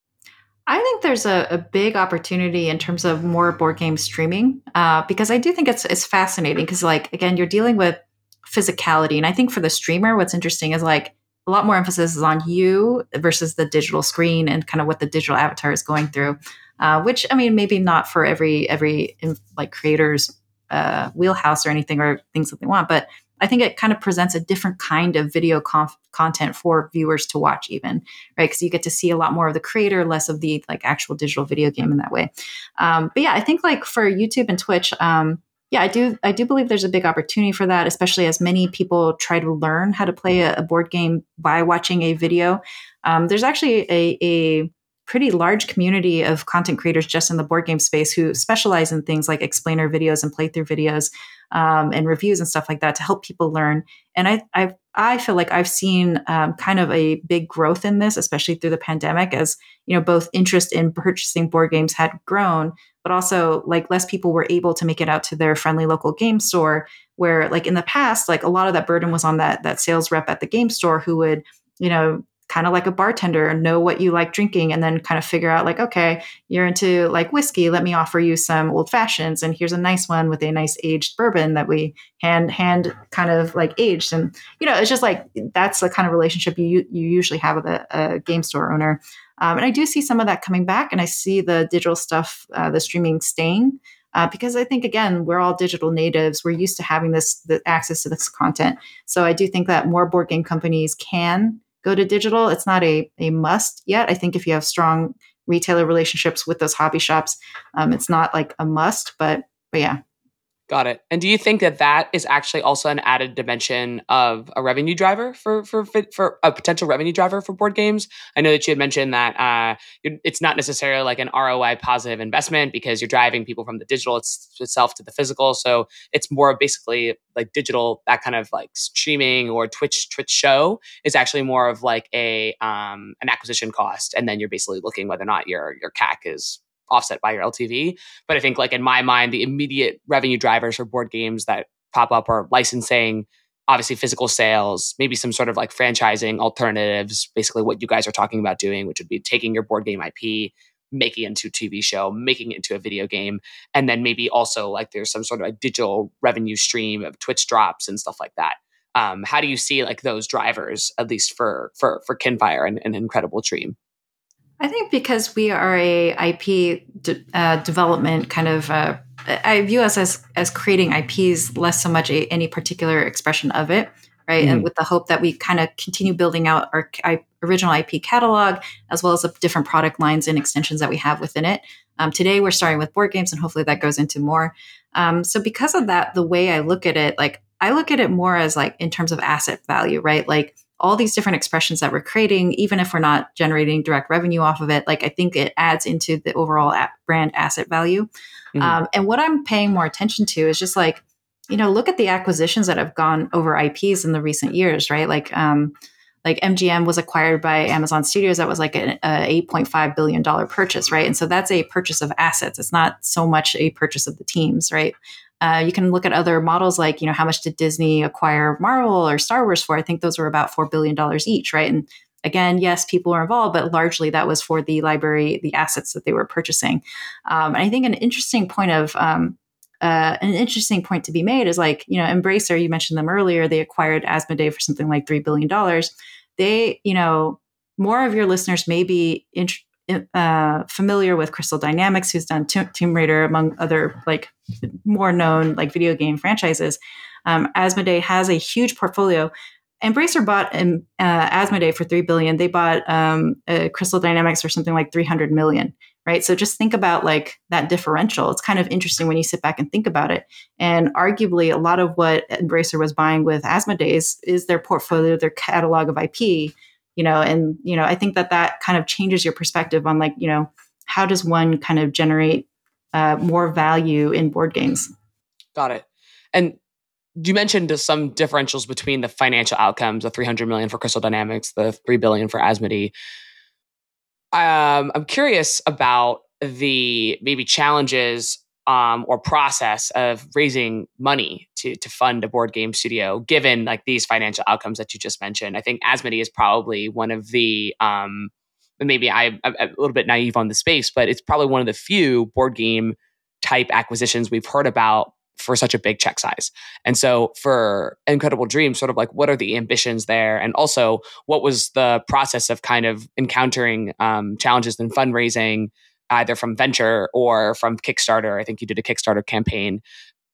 I think there's a, a, big opportunity in terms of more board game streaming uh, because I do think it's it's fascinating because like again you're dealing with physicality. And I think for the streamer what's interesting is like a lot more emphasis is on you versus the digital screen and kind of what the digital avatar is going through, uh, which I mean maybe not for every every like creators uh, wheelhouse or anything or things that they want, but I think it kind of presents a different kind of video conf- content for viewers to watch, even right? Because you get to see a lot more of the creator, less of the like actual digital video game in that way. Um, but yeah, I think like for YouTube and Twitch, um, yeah, I do. I do believe there's a big opportunity for that, especially as many people try to learn how to play a, a board game by watching a video. Um, there's actually a, a pretty large community of content creators just in the board game space who specialize in things like explainer videos and playthrough videos um, and reviews and stuff like that to help people learn. And I I, I feel like I've seen um, kind of a big growth in this, especially through the pandemic, as you know both interest in purchasing board games had grown, but also like less people were able to make it out to their friendly local game store. Where like in the past, like a lot of that burden was on that that sales rep at the game store who would you know kind of like a bartender know what you like drinking and then kind of figure out like okay you're into like whiskey let me offer you some old fashions and here's a nice one with a nice aged bourbon that we hand hand kind of like aged and you know it's just like that's the kind of relationship you you usually have with a, a game store owner um, and i do see some of that coming back and i see the digital stuff uh, the streaming staying uh, because I think again we're all digital natives. We're used to having this the access to this content. So I do think that more board game companies can go to digital. It's not a, a must yet. I think if you have strong retailer relationships with those hobby shops, um, it's not like a must, but, but yeah. Got it. And do you think that that is actually also an added dimension of a revenue driver for for for a potential revenue driver for board games? I know that you had mentioned that uh, it's not necessarily like an ROI positive investment because you're driving people from the digital itself to the physical. So it's more basically like digital that kind of like streaming or Twitch Twitch show is actually more of like a um, an acquisition cost, and then you're basically looking whether or not your your CAC is offset by your LTV. But I think like in my mind, the immediate revenue drivers for board games that pop up are licensing, obviously physical sales, maybe some sort of like franchising alternatives, basically what you guys are talking about doing, which would be taking your board game IP, making it into a TV show, making it into a video game, and then maybe also like there's some sort of a digital revenue stream of Twitch drops and stuff like that. Um, how do you see like those drivers, at least for for for Kinfire and, and Incredible Dream? I think because we are a IP de- uh, development kind of, uh, I view us as as creating IPs less so much a, any particular expression of it, right? Mm-hmm. And with the hope that we kind of continue building out our I, original IP catalog as well as the different product lines and extensions that we have within it. Um, today we're starting with board games, and hopefully that goes into more. Um, so because of that, the way I look at it, like I look at it more as like in terms of asset value, right? Like all these different expressions that we're creating, even if we're not generating direct revenue off of it, like I think it adds into the overall brand asset value. Mm-hmm. Um, and what I'm paying more attention to is just like, you know, look at the acquisitions that have gone over IPs in the recent years, right? Like, um, like MGM was acquired by Amazon Studios. That was like an a $8.5 billion purchase, right? And so that's a purchase of assets. It's not so much a purchase of the teams, right? Uh, you can look at other models like, you know, how much did Disney acquire Marvel or Star Wars for? I think those were about $4 billion each, right? And again, yes, people were involved, but largely that was for the library, the assets that they were purchasing. Um, and I think an interesting point of, um, uh, an interesting point to be made is like, you know, Embracer, you mentioned them earlier, they acquired Asmodee for something like $3 billion. They, you know, more of your listeners may be int- uh, familiar with Crystal Dynamics, who's done Tomb Raider, among other like more known like video game franchises. Um, Asmodee has a huge portfolio. Embracer bought um, uh, Asmodee for three billion. They bought um, uh, Crystal Dynamics for something like three hundred million. Right. So just think about like that differential. It's kind of interesting when you sit back and think about it. And arguably, a lot of what Embracer was buying with Asmodee is, is their portfolio, their catalog of IP you know and you know i think that that kind of changes your perspective on like you know how does one kind of generate uh, more value in board games? Got it. And you mentioned some differentials between the financial outcomes the 300 million for crystal dynamics the 3 billion for asmodee. Um, i'm curious about the maybe challenges um, or process of raising money to to fund a board game studio, given like these financial outcomes that you just mentioned. I think Asmodee is probably one of the um, maybe I, I'm a little bit naive on the space, but it's probably one of the few board game type acquisitions we've heard about for such a big check size. And so for Incredible Dreams, sort of like what are the ambitions there? And also what was the process of kind of encountering um, challenges in fundraising either from venture or from Kickstarter. I think you did a Kickstarter campaign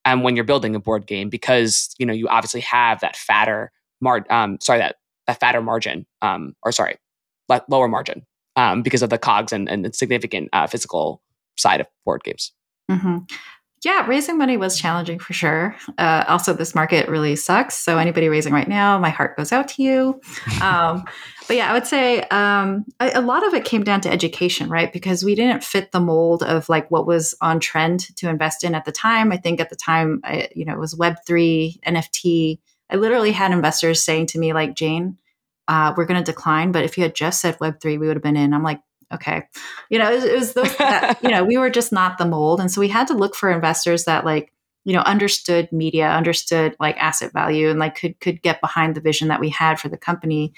um, when you're building a board game because you know you obviously have that fatter mar- um, sorry that that fatter margin um, or sorry lower margin um, because of the cogs and, and the significant uh, physical side of board games. Mm-hmm yeah, raising money was challenging for sure. Uh, also, this market really sucks. So, anybody raising right now, my heart goes out to you. Um, but yeah, I would say um, a, a, lot of it came down to education, right? Because we didn't fit the mold of like what was on trend to invest in at the time. I think at the time, I, you know, it was Web three, NFT. I literally had investors saying to me like, Jane, uh, we're going to decline, but if you had just said Web three, we would have been in. I'm like, okay you know it was, it was those that, you know we were just not the mold and so we had to look for investors that like you know understood media understood like asset value and like could could get behind the vision that we had for the company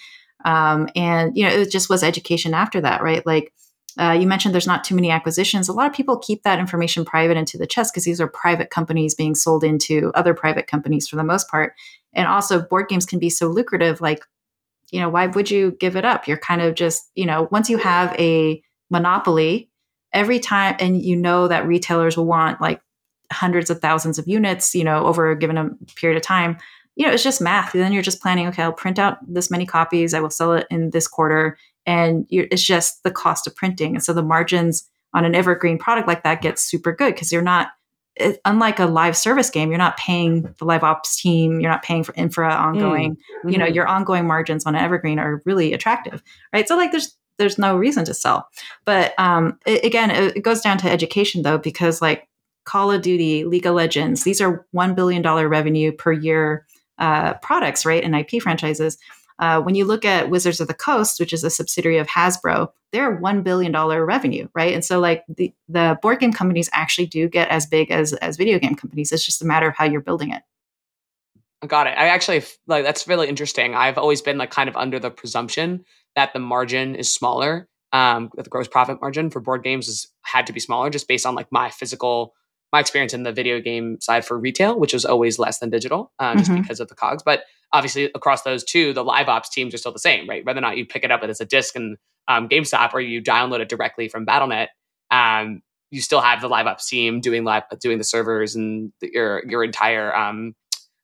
um, and you know it just was education after that right like uh, you mentioned there's not too many acquisitions. A lot of people keep that information private into the chest because these are private companies being sold into other private companies for the most part. And also, board games can be so lucrative. Like you know, why would you give it up? You're kind of just, you know, once you have a monopoly, every time, and you know that retailers will want like hundreds of thousands of units, you know, over a given um, period of time, you know, it's just math. And then you're just planning, okay, I'll print out this many copies, I will sell it in this quarter. And it's just the cost of printing. And so the margins on an evergreen product like that gets super good because you're not it, unlike a live service game, you're not paying the live ops team, you're not paying for infra ongoing. Mm-hmm. You know, mm-hmm. your ongoing margins on an evergreen are really attractive, right? So like, there's there's no reason to sell. But um, it, again, it, it goes down to education though, because like Call of Duty, League of Legends, these are one billion dollar revenue per year uh, products, right? And IP franchises. Uh, when you look at Wizards of the Coast, which is a subsidiary of Hasbro, they're one billion dollar revenue, right? And so, like the the board game companies actually do get as big as as video game companies. It's just a matter of how you're building it. I got it. I actually like that's really interesting. I've always been like kind of under the presumption that the margin is smaller. Um, the gross profit margin for board games has had to be smaller just based on like my physical my experience in the video game side for retail, which was always less than digital, uh, just mm-hmm. because of the cogs. But obviously, across those two, the live ops teams are still the same, right? Whether or not you pick it up as a disc and um, GameStop or you download it directly from BattleNet, um, you still have the live ops team doing live doing the servers and the, your your entire um,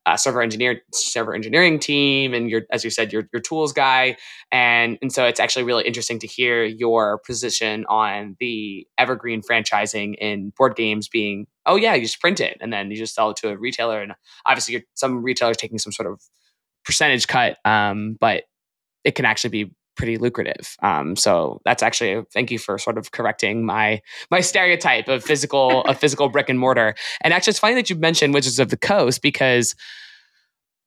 uh, server engineer server engineering team and your as you said your your tools guy and and so it's actually really interesting to hear your position on the evergreen franchising in board games being oh yeah you just print it and then you just sell it to a retailer and obviously some retailers taking some sort of percentage cut um, but it can actually be pretty lucrative. Um, so that's actually thank you for sort of correcting my my stereotype of physical of physical brick and mortar. And actually, it's funny that you mentioned Wizards of the Coast because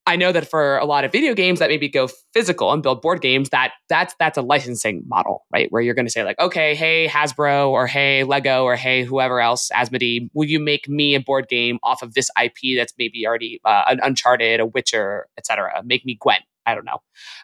I know that for a lot of video games that maybe go physical and build board games, that that's that's a licensing model, right? Where you're going to say like, okay, hey Hasbro or hey Lego or hey whoever else, Asmodee, will you make me a board game off of this IP that's maybe already uh, an Uncharted, a Witcher, etc. Make me Gwent. I don't know.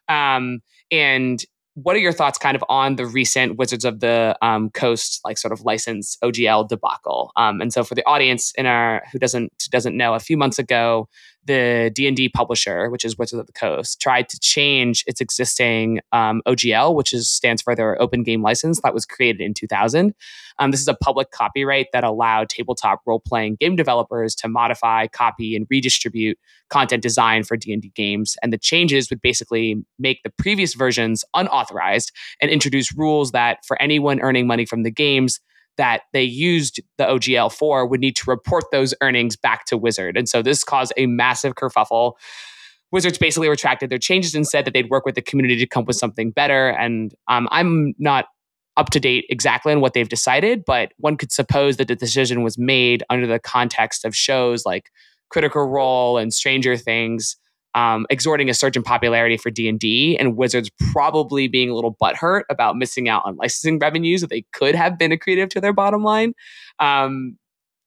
Um, and what are your thoughts kind of on the recent Wizards of the um, Coast like sort of license OGL debacle? Um, and so for the audience in our who doesn't doesn't know, a few months ago, the D&D publisher, which is Wizards of the Coast, tried to change its existing um, OGL, which is stands for their Open Game License that was created in 2000. Um, this is a public copyright that allowed tabletop role-playing game developers to modify, copy, and redistribute content designed for D&D games. And the changes would basically make the previous versions unauthorized and introduce rules that for anyone earning money from the games, that they used the OGL for would need to report those earnings back to Wizard. And so this caused a massive kerfuffle. Wizards basically retracted their changes and said that they'd work with the community to come up with something better. And um, I'm not up to date exactly on what they've decided, but one could suppose that the decision was made under the context of shows like Critical Role and Stranger Things um, exhorting a surge in popularity for D&D and Wizards probably being a little butthurt about missing out on licensing revenues that they could have been accretive to their bottom line. Um,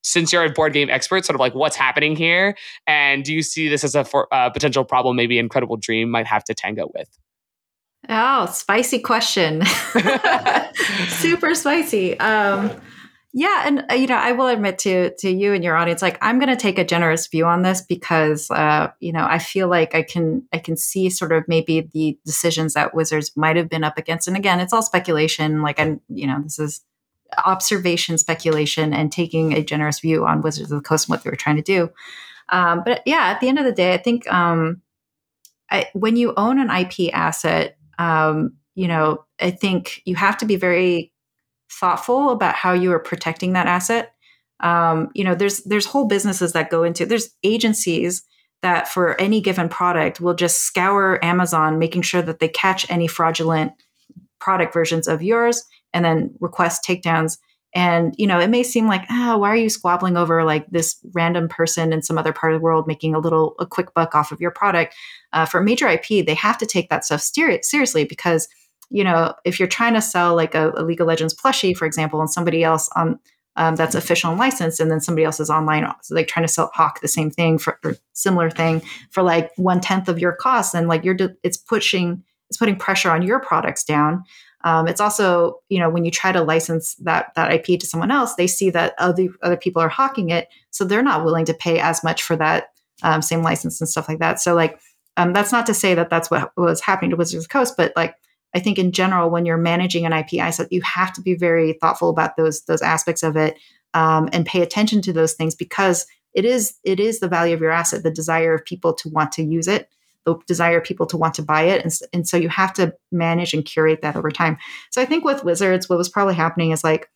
since you're a board game expert, sort of like what's happening here? And do you see this as a for, uh, potential problem maybe Incredible Dream might have to tango with? Oh, spicy question. Super spicy. Um, yeah, and uh, you know, I will admit to to you and your audience, like I'm going to take a generous view on this because, uh, you know, I feel like I can I can see sort of maybe the decisions that Wizards might have been up against, and again, it's all speculation. Like I'm, you know, this is observation, speculation, and taking a generous view on Wizards of the Coast and what they were trying to do. Um, but yeah, at the end of the day, I think um, I, when you own an IP asset, um, you know, I think you have to be very thoughtful about how you are protecting that asset. Um, you know, there's there's whole businesses that go into there's agencies that for any given product will just scour Amazon, making sure that they catch any fraudulent product versions of yours and then request takedowns. And you know, it may seem like, oh, why are you squabbling over like this random person in some other part of the world making a little a quick buck off of your product? Uh, for major IP, they have to take that stuff ser- seriously because you know, if you're trying to sell like a, a League of Legends plushie, for example, and somebody else on um, that's official and licensed, and then somebody else is online, so like trying to sell hawk the same thing for or similar thing for like one tenth of your cost, and like you're it's pushing it's putting pressure on your products down. Um, it's also you know when you try to license that that IP to someone else, they see that other other people are hawking it, so they're not willing to pay as much for that um, same license and stuff like that. So like um, that's not to say that that's what was happening to Wizards of the Coast, but like I think in general, when you're managing an IP asset, you have to be very thoughtful about those those aspects of it um, and pay attention to those things because it is it is the value of your asset, the desire of people to want to use it, the desire of people to want to buy it, and, and so you have to manage and curate that over time. So I think with Wizards, what was probably happening is like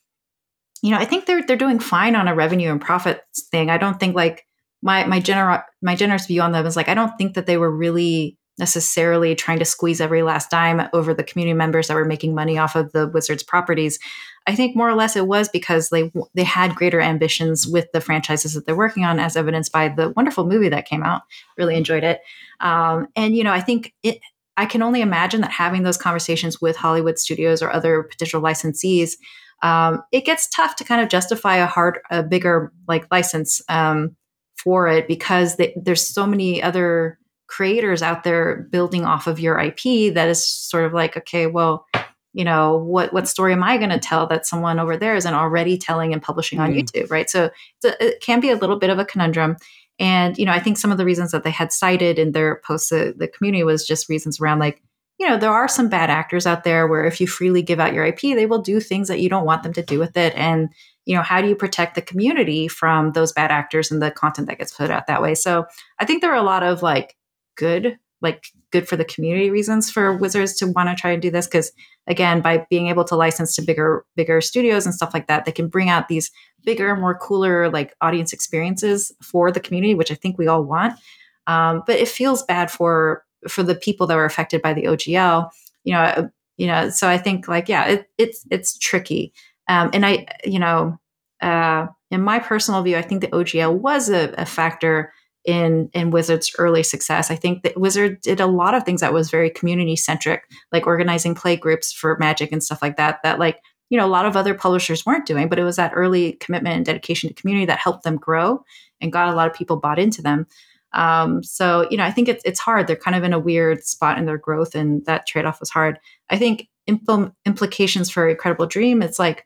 you know, I think they're they're doing fine on a revenue and profits thing. I don't think like my my general my generous view on them is like I don't think that they were really necessarily trying to squeeze every last dime over the community members that were making money off of the Wizards properties. I think more or less it was because they they had greater ambitions with the franchises that they're working on, as evidenced by the wonderful movie that came out. Really enjoyed it, um, and you know I think it. I can only imagine that having those conversations with Hollywood studios or other potential licensees, um, it gets tough to kind of justify a hard, a bigger like license um, for it because they, there's so many other creators out there building off of your IP that is sort of like, okay, well, you know, what what story am I going to tell that someone over there isn't already telling and publishing on mm. YouTube, right? So a, it can be a little bit of a conundrum. And you know, I think some of the reasons that they had cited in their posts to the community was just reasons around like, you know, there are some bad actors out there where if you freely give out your IP, they will do things that you don't want them to do with it. And you know, how do you protect the community from those bad actors and the content that gets put out that way? So I think there are a lot of like good like good for the community reasons for wizards to want to try and do this because again by being able to license to bigger bigger studios and stuff like that they can bring out these bigger more cooler like audience experiences for the community which i think we all want. Um, but it feels bad for for the people that were affected by the ogl you know uh, you know so i think like yeah it, it's it's tricky. Um, and i you know uh, in my personal view i think the ogl was a, a factor in in Wizard's early success. I think that Wizard did a lot of things that was very community centric, like organizing play groups for Magic and stuff like that. That like you know a lot of other publishers weren't doing, but it was that early commitment and dedication to community that helped them grow and got a lot of people bought into them. Um, so you know, I think it's it's hard. They're kind of in a weird spot in their growth, and that trade off was hard. I think impl- implications for Incredible Dream. It's like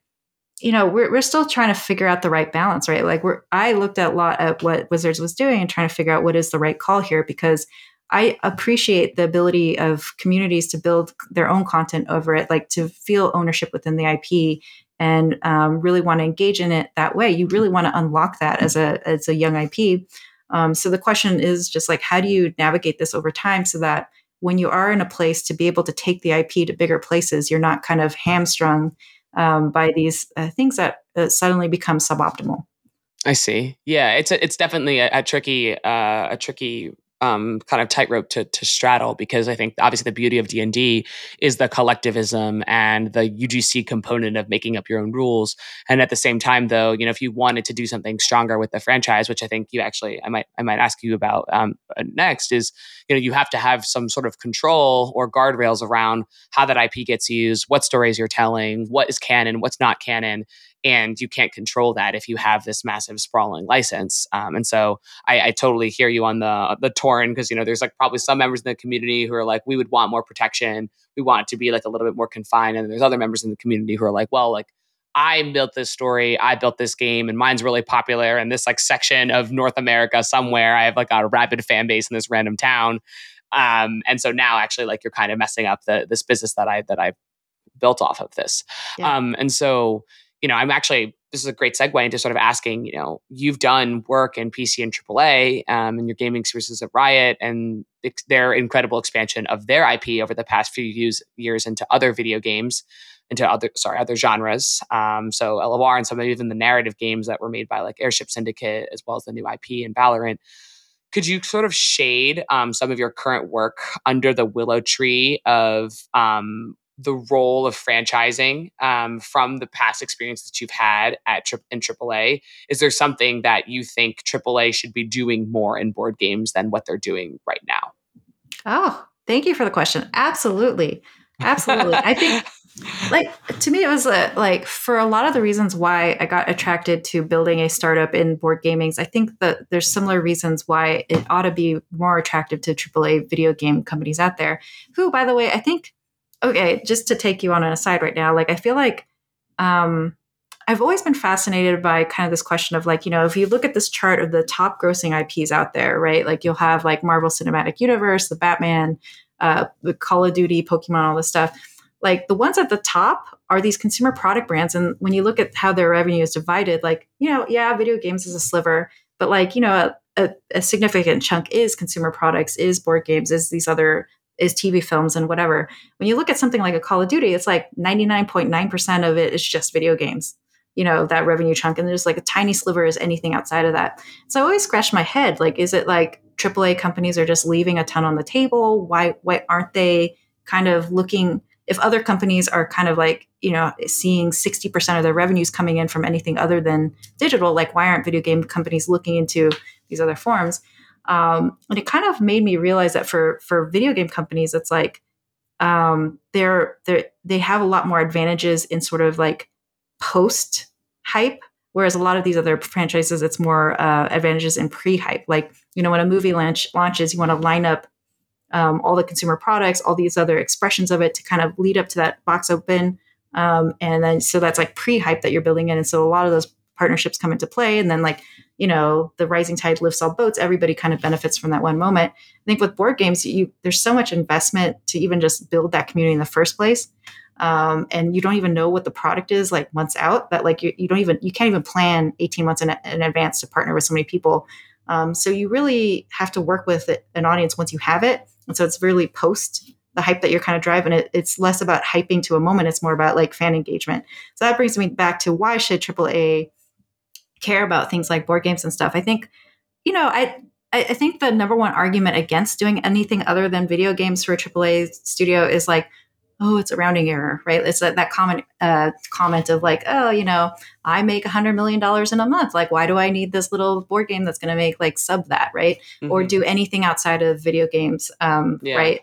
you know we're, we're still trying to figure out the right balance right? Like we're i looked at a lot at what wizards was doing and trying to figure out what is the right call here because i appreciate the ability of communities to build their own content over it like to feel ownership within the ip and um, really want to engage in it that way. You really want to unlock that as a as a young ip um, so the question is just like how do you navigate this over time so that when you are in a place to be able to take the ip to bigger places you're not kind of hamstrung um, by these uh, things that uh, suddenly become suboptimal. I see. Yeah, it's a, it's definitely a, a tricky uh, a tricky um, kind of tightrope to, to straddle because I think obviously the beauty of D and D is the collectivism and the UGC component of making up your own rules. And at the same time, though, you know, if you wanted to do something stronger with the franchise, which I think you actually I might I might ask you about um, uh, next, is you know you have to have some sort of control or guardrails around how that IP gets used, what stories you're telling, what is canon, what's not canon, and you can't control that if you have this massive sprawling license. Um, and so I, I, totally hear you on the the torn because you know there's like probably some members in the community who are like we would want more protection, we want it to be like a little bit more confined, and there's other members in the community who are like, well, like I built this story, I built this game, and mine's really popular in this like section of North America somewhere. I have like a rabid fan base in this random town. Um, and so now actually like you're kind of messing up the this business that I that I built off of this. Yeah. Um, and so you know, I'm actually this is a great segue into sort of asking, you know, you've done work in PC and AAA um, and your gaming experiences at Riot and ex- their incredible expansion of their IP over the past few years, years into other video games, into other sorry other genres. Um, so LOR and some of even the narrative games that were made by like Airship Syndicate as well as the new IP and Valorant. Could you sort of shade um, some of your current work under the willow tree of um, the role of franchising um, from the past experience that you've had at tri- in AAA? Is there something that you think AAA should be doing more in board games than what they're doing right now? Oh, thank you for the question. Absolutely, absolutely. I think, like to me, it was a, like for a lot of the reasons why I got attracted to building a startup in board gamings. I think that there's similar reasons why it ought to be more attractive to AAA video game companies out there. Who, by the way, I think okay, just to take you on an aside right now, like I feel like um, I've always been fascinated by kind of this question of like, you know, if you look at this chart of the top grossing IPs out there, right? Like you'll have like Marvel Cinematic Universe, the Batman, uh, the Call of Duty, Pokemon, all this stuff. Like the ones at the top are these consumer product brands. And when you look at how their revenue is divided, like, you know, yeah, video games is a sliver, but like, you know, a, a, significant chunk is consumer products, is board games, is these other is TV films and whatever. When you look at something like a Call of Duty, it's like 99.9% of it is just video games. you know that revenue chunk and there's like a tiny sliver is anything outside of that so i always scratch my head like is it like aaa companies are just leaving a ton on the table why why aren't they kind of looking if other companies are kind of like you know seeing 60% of their revenues coming in from anything other than digital like why aren't video game companies looking into these other forms um, and it kind of made me realize that for for video game companies it's like um, they're they they have a lot more advantages in sort of like post hype whereas a lot of these other franchises it's more uh, advantages in pre-hype. Like you know when a movie launch launches you want to line up um, all the consumer products all these other expressions of it to kind of lead up to that box open. Um, and then so that's like pre-hype that you're building in. And so a lot of those partnerships come into play. And then like you know the rising tide lifts all boats everybody kind of benefits from that one moment. I think with board games you there's so much investment to even just build that community in the first place. Um, and you don't even know what the product is like months out that like you, you don't even you can't even plan 18 months in, in advance to partner with so many people. Um, so you really have to work with an audience once you have it. And so it's really post the hype that you're kind of driving. It it's less about hyping to a moment it's more about like fan engagement. So that brings me back to why should aaa care about things like board games and stuff i think you know i I think the number one argument against doing anything other than video games for a AAA studio is like, oh, it's a rounding error, right? It's that, that common uh, comment of like, oh, you know, I make a hundred million dollars in a month. Like, why do I need this little board game that's going to make like sub that, right? Mm-hmm. Or do anything outside of video games, um, yeah. right?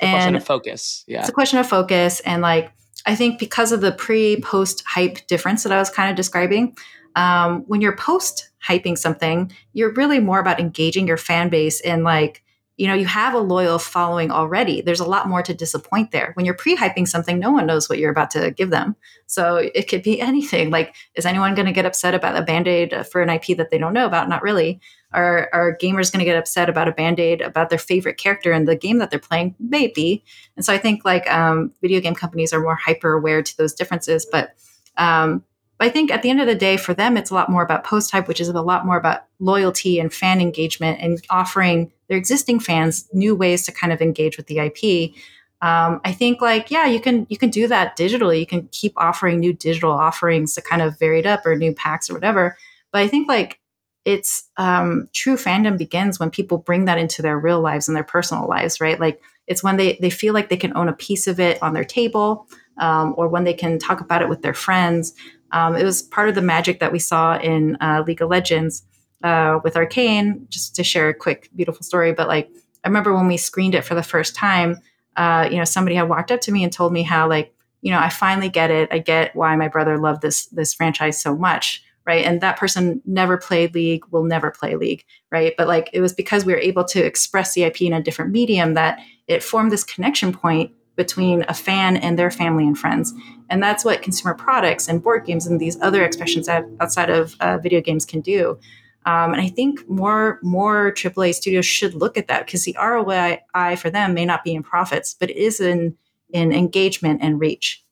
It's and question of focus. Yeah, it's a question of focus, and like I think because of the pre post hype difference that I was kind of describing, um, when you're post hyping something, you're really more about engaging your fan base in like you know you have a loyal following already. There's a lot more to disappoint there. When you're pre-hyping something no one knows what you're about to give them. So it could be anything. Like is anyone going to get upset about a band-aid for an ip that they don't know about? Not really. Are, are gamers going to get upset about a band-aid about their favorite character in the game that they're playing? Maybe. And so i think like um, video game companies are more hyper aware to those differences but um, but I think at the end of the day, for them, it's a lot more about post hype, which is a lot more about loyalty and fan engagement and offering their existing fans new ways to kind of engage with the IP. Um, I think like yeah, you can you can do that digitally. You can keep offering new digital offerings to kind of vary it up or new packs or whatever. But I think like it's um, true fandom begins when people bring that into their real lives and their personal lives, right? Like it's when they they feel like they can own a piece of it on their table, um, or when they can talk about it with their friends. Um, it was part of the magic that we saw in uh, League of Legends uh, with Arcane. Just to share a quick, beautiful story, but like I remember when we screened it for the first time, uh, you know, somebody had walked up to me and told me how like, you know, I finally get it. I get why my brother loved this this franchise so much, right? And that person never played League, will never play League, right? But like it was because we were able to express the IP in a different medium that it formed this connection point between a fan and their family and friends. And that's what consumer products and board games and these other expressions outside of uh, video games can do. Um, and I think more more AAA studios should look at that because the ROI for them may not be in profits, but it is in in engagement and reach.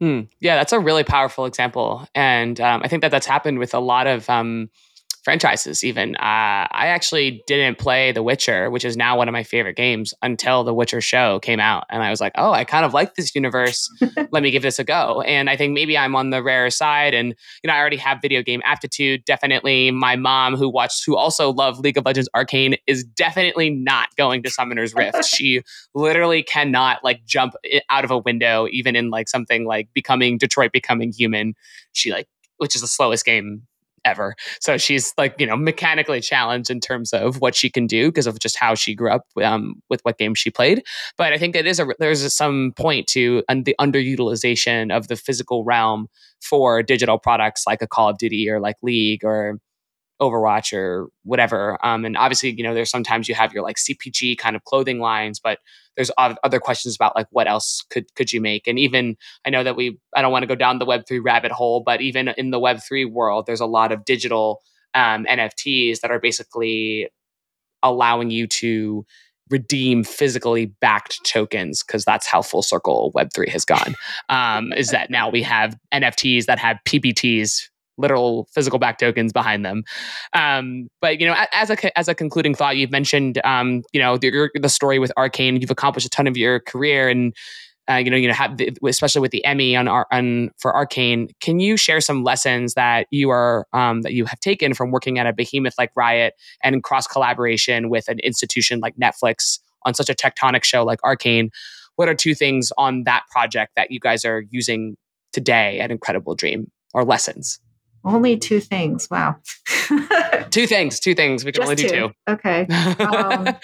Hmm. Yeah, that's a really powerful example, and um, I think that that's happened with a lot of um, franchises even. Uh, I actually didn't play The Witcher, which is now one of my favorite games, until The Witcher show came out. And I was like, oh, I kind of like this universe. Let me give this a go. And I think maybe I'm on the rare side. And, you know, I already have video game aptitude. Definitely my mom, who watched, who also loved League of Legends Arcane, is definitely not going to Summoner's Rift. she literally cannot like jump out of a window, even in like something like becoming Detroit Becoming Human. She like, which is the slowest game ever. So she's like, you know, mechanically challenged in terms of what she can do because of just how she grew up um, with what games she played. But I think it is a there's some point to and the underutilization of the physical realm for digital products like a Call of Duty or like League or Overwatch or whatever. Um, and obviously, you know, there's sometimes you have your like CPG kind of clothing lines, but there's other questions about like what else could could you make? And even I know that we I don't want to go down the Web three rabbit hole, but even in the Web three world, there's a lot of digital um, NFTs that are basically allowing you to redeem physically backed tokens because that's how full circle web3 has gone um, is that now we have nfts that have ppts literal physical back tokens behind them. Um, but you know, as a as a concluding thought, you've mentioned um, you know the, the story with Arcane. You've accomplished a ton of your career, and uh, you know, you know, have the, especially with the Emmy on, on for Arcane. Can you share some lessons that you are um, that you have taken from working at a behemoth like Riot and cross collaboration with an institution like Netflix on such a tectonic show like Arcane? What are two things on that project that you guys are using today at Incredible Dream or lessons? Only two things. Wow. two things. Two things. We can Just only do two. two. Okay. Um,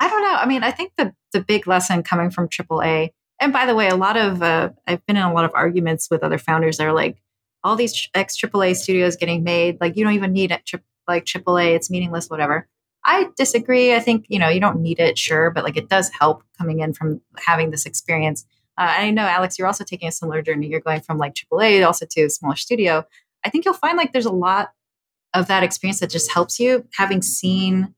I don't know. I mean, I think the the big lesson coming from AAA, and by the way, a lot of uh, I've been in a lot of arguments with other founders. They're like, all these ex AAA studios getting made, like you don't even need it. Like AAA, it's meaningless. Whatever. I disagree. I think you know you don't need it, sure, but like it does help coming in from having this experience. Uh, I know, Alex, you're also taking a similar journey. You're going from like AAA also to a smaller studio. I think you'll find like there's a lot of that experience that just helps you having seen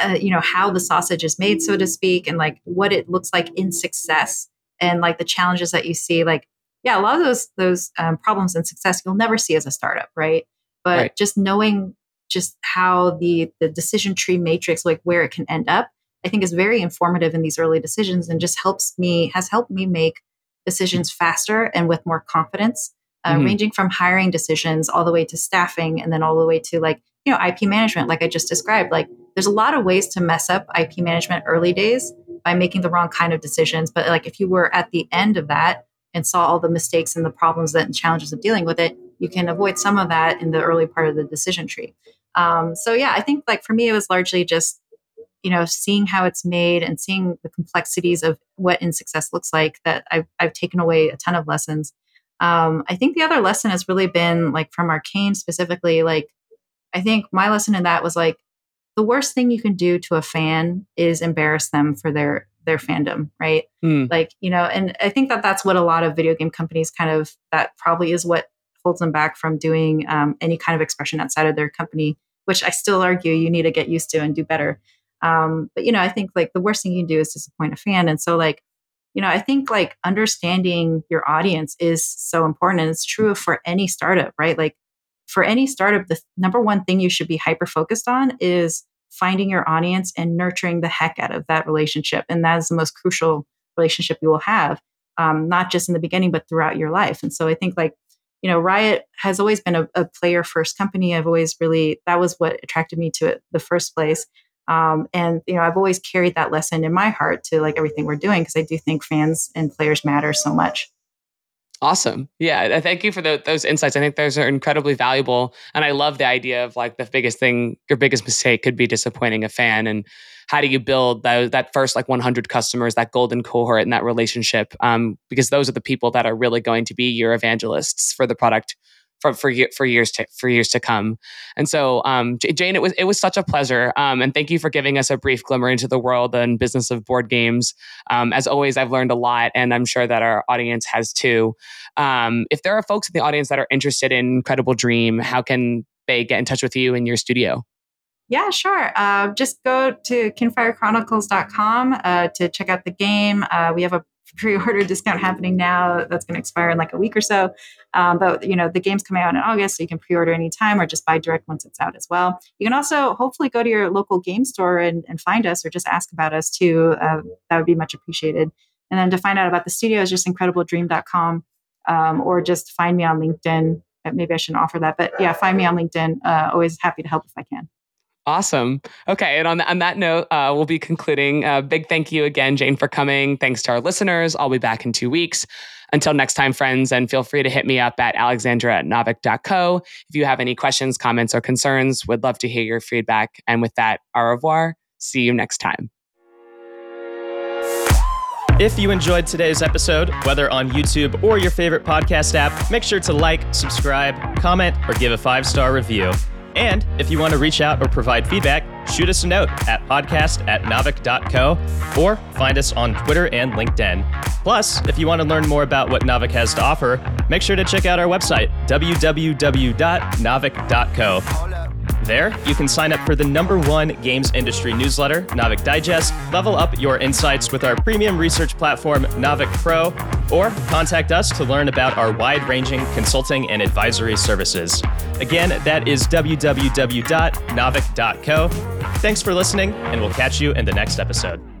uh, you know how the sausage is made so to speak and like what it looks like in success and like the challenges that you see like yeah a lot of those those um, problems in success you'll never see as a startup right but Right. just knowing just how the the decision tree matrix like where it can end up i think is very informative in these early decisions and just helps me has helped me make decisions faster and with more confidence uh, Mhm. ranging from hiring decisions all the way to staffing and then all the way to like you know ip management like i just described. Like there's a lot of ways to mess up ip management early days by making the wrong kind of decisions. But like if you were at the end of that and saw all the mistakes and the problems that and challenges of dealing with it you can avoid some of that in the early part of the decision tree. Um, so yeah i think like for me it was largely just you know seeing how it's made and seeing the complexities of what in success looks like that i've, I've taken away a ton of lessons. Um, i think the other lesson has really been like from arcane specifically like i think my lesson in that was like the worst thing you can do to a fan is embarrass them for their their fandom right? Hmm. like you know and i think that that's what a lot of video game companies kind of that probably is what holds them back from doing um, any kind of expression outside of their company which i still argue you need to get used to and do better um, but you know i think like the worst thing you can do is disappoint a fan. And so like you know i think like understanding your audience is so important. And it's true for any startup right? Like for any startup the number one thing you should be hyper focused on is finding your audience and nurturing the heck out of that relationship. And that is the most crucial relationship you will have um, not just in the beginning but throughout your life. And so i think like you know riot has always been a, a player first company. I've always really that was what attracted me to it the first place um, and you know i've always carried that lesson in my heart to like everything we're doing because i do think fans and players matter so much Awesome. Yeah. Thank you for tho- those insights. I think those are incredibly valuable. And I love the idea of like the biggest thing, your biggest mistake could be disappointing a fan. And how do you build that first like 100 customers, that golden cohort and that relationship? Um, because those are the people that are really going to be your evangelists for the product for for, for years to for years to come. And so, um, Jane, it was it was such a pleasure. Um, and thank you for giving us a brief glimmer into the world and business of board games. Um, as always, I've learned a lot, and I'm sure that our audience has too. Um, if there are folks in the audience that are interested in Incredible Dream, how can they get in touch with you in your studio? Yeah, sure. Uh, just go to kinfirechronicles.com uh, to check out the game. Uh, we have a pre-order discount happening now that's going to expire in like a week or so. Um, but you know the game's coming out in August, so you can pre-order anytime or just buy direct once it's out as well. You can also hopefully go to your local game store and, and find us or just ask about us too. Uh, that would be much appreciated. And then to find out about the studio is just incredibledream.com um, or just find me on LinkedIn. Maybe I shouldn't offer that, but yeah, find me on LinkedIn. Uh, always happy to help if I can. Awesome. Okay, and on, on that note, uh, we'll be concluding. Uh, big thank you again, Jane, for coming. Thanks to our listeners. I'll be back in two weeks. Until next time, friends, and feel free to hit me up at alexandra at naavik.co. If you have any questions, comments, or concerns, would love to hear your feedback. And with that, au revoir. See you next time. If you enjoyed today's episode, whether on YouTube or your favorite podcast app, make sure to like, subscribe, comment, or give a five star review. And if you want to reach out or provide feedback, shoot us a note at podcast at naavik.co or find us on Twitter and LinkedIn. Plus, if you want to learn more about what Naavik has to offer, make sure to check out our website, www.naavik.co. There, you can sign up for the number one games industry newsletter, Naavik Digest, level up your insights with our premium research platform, Naavik Pro, or contact us to learn about our wide ranging consulting and advisory services. Again, that is www.naavik.co. Thanks for listening, and we'll catch you in the next episode.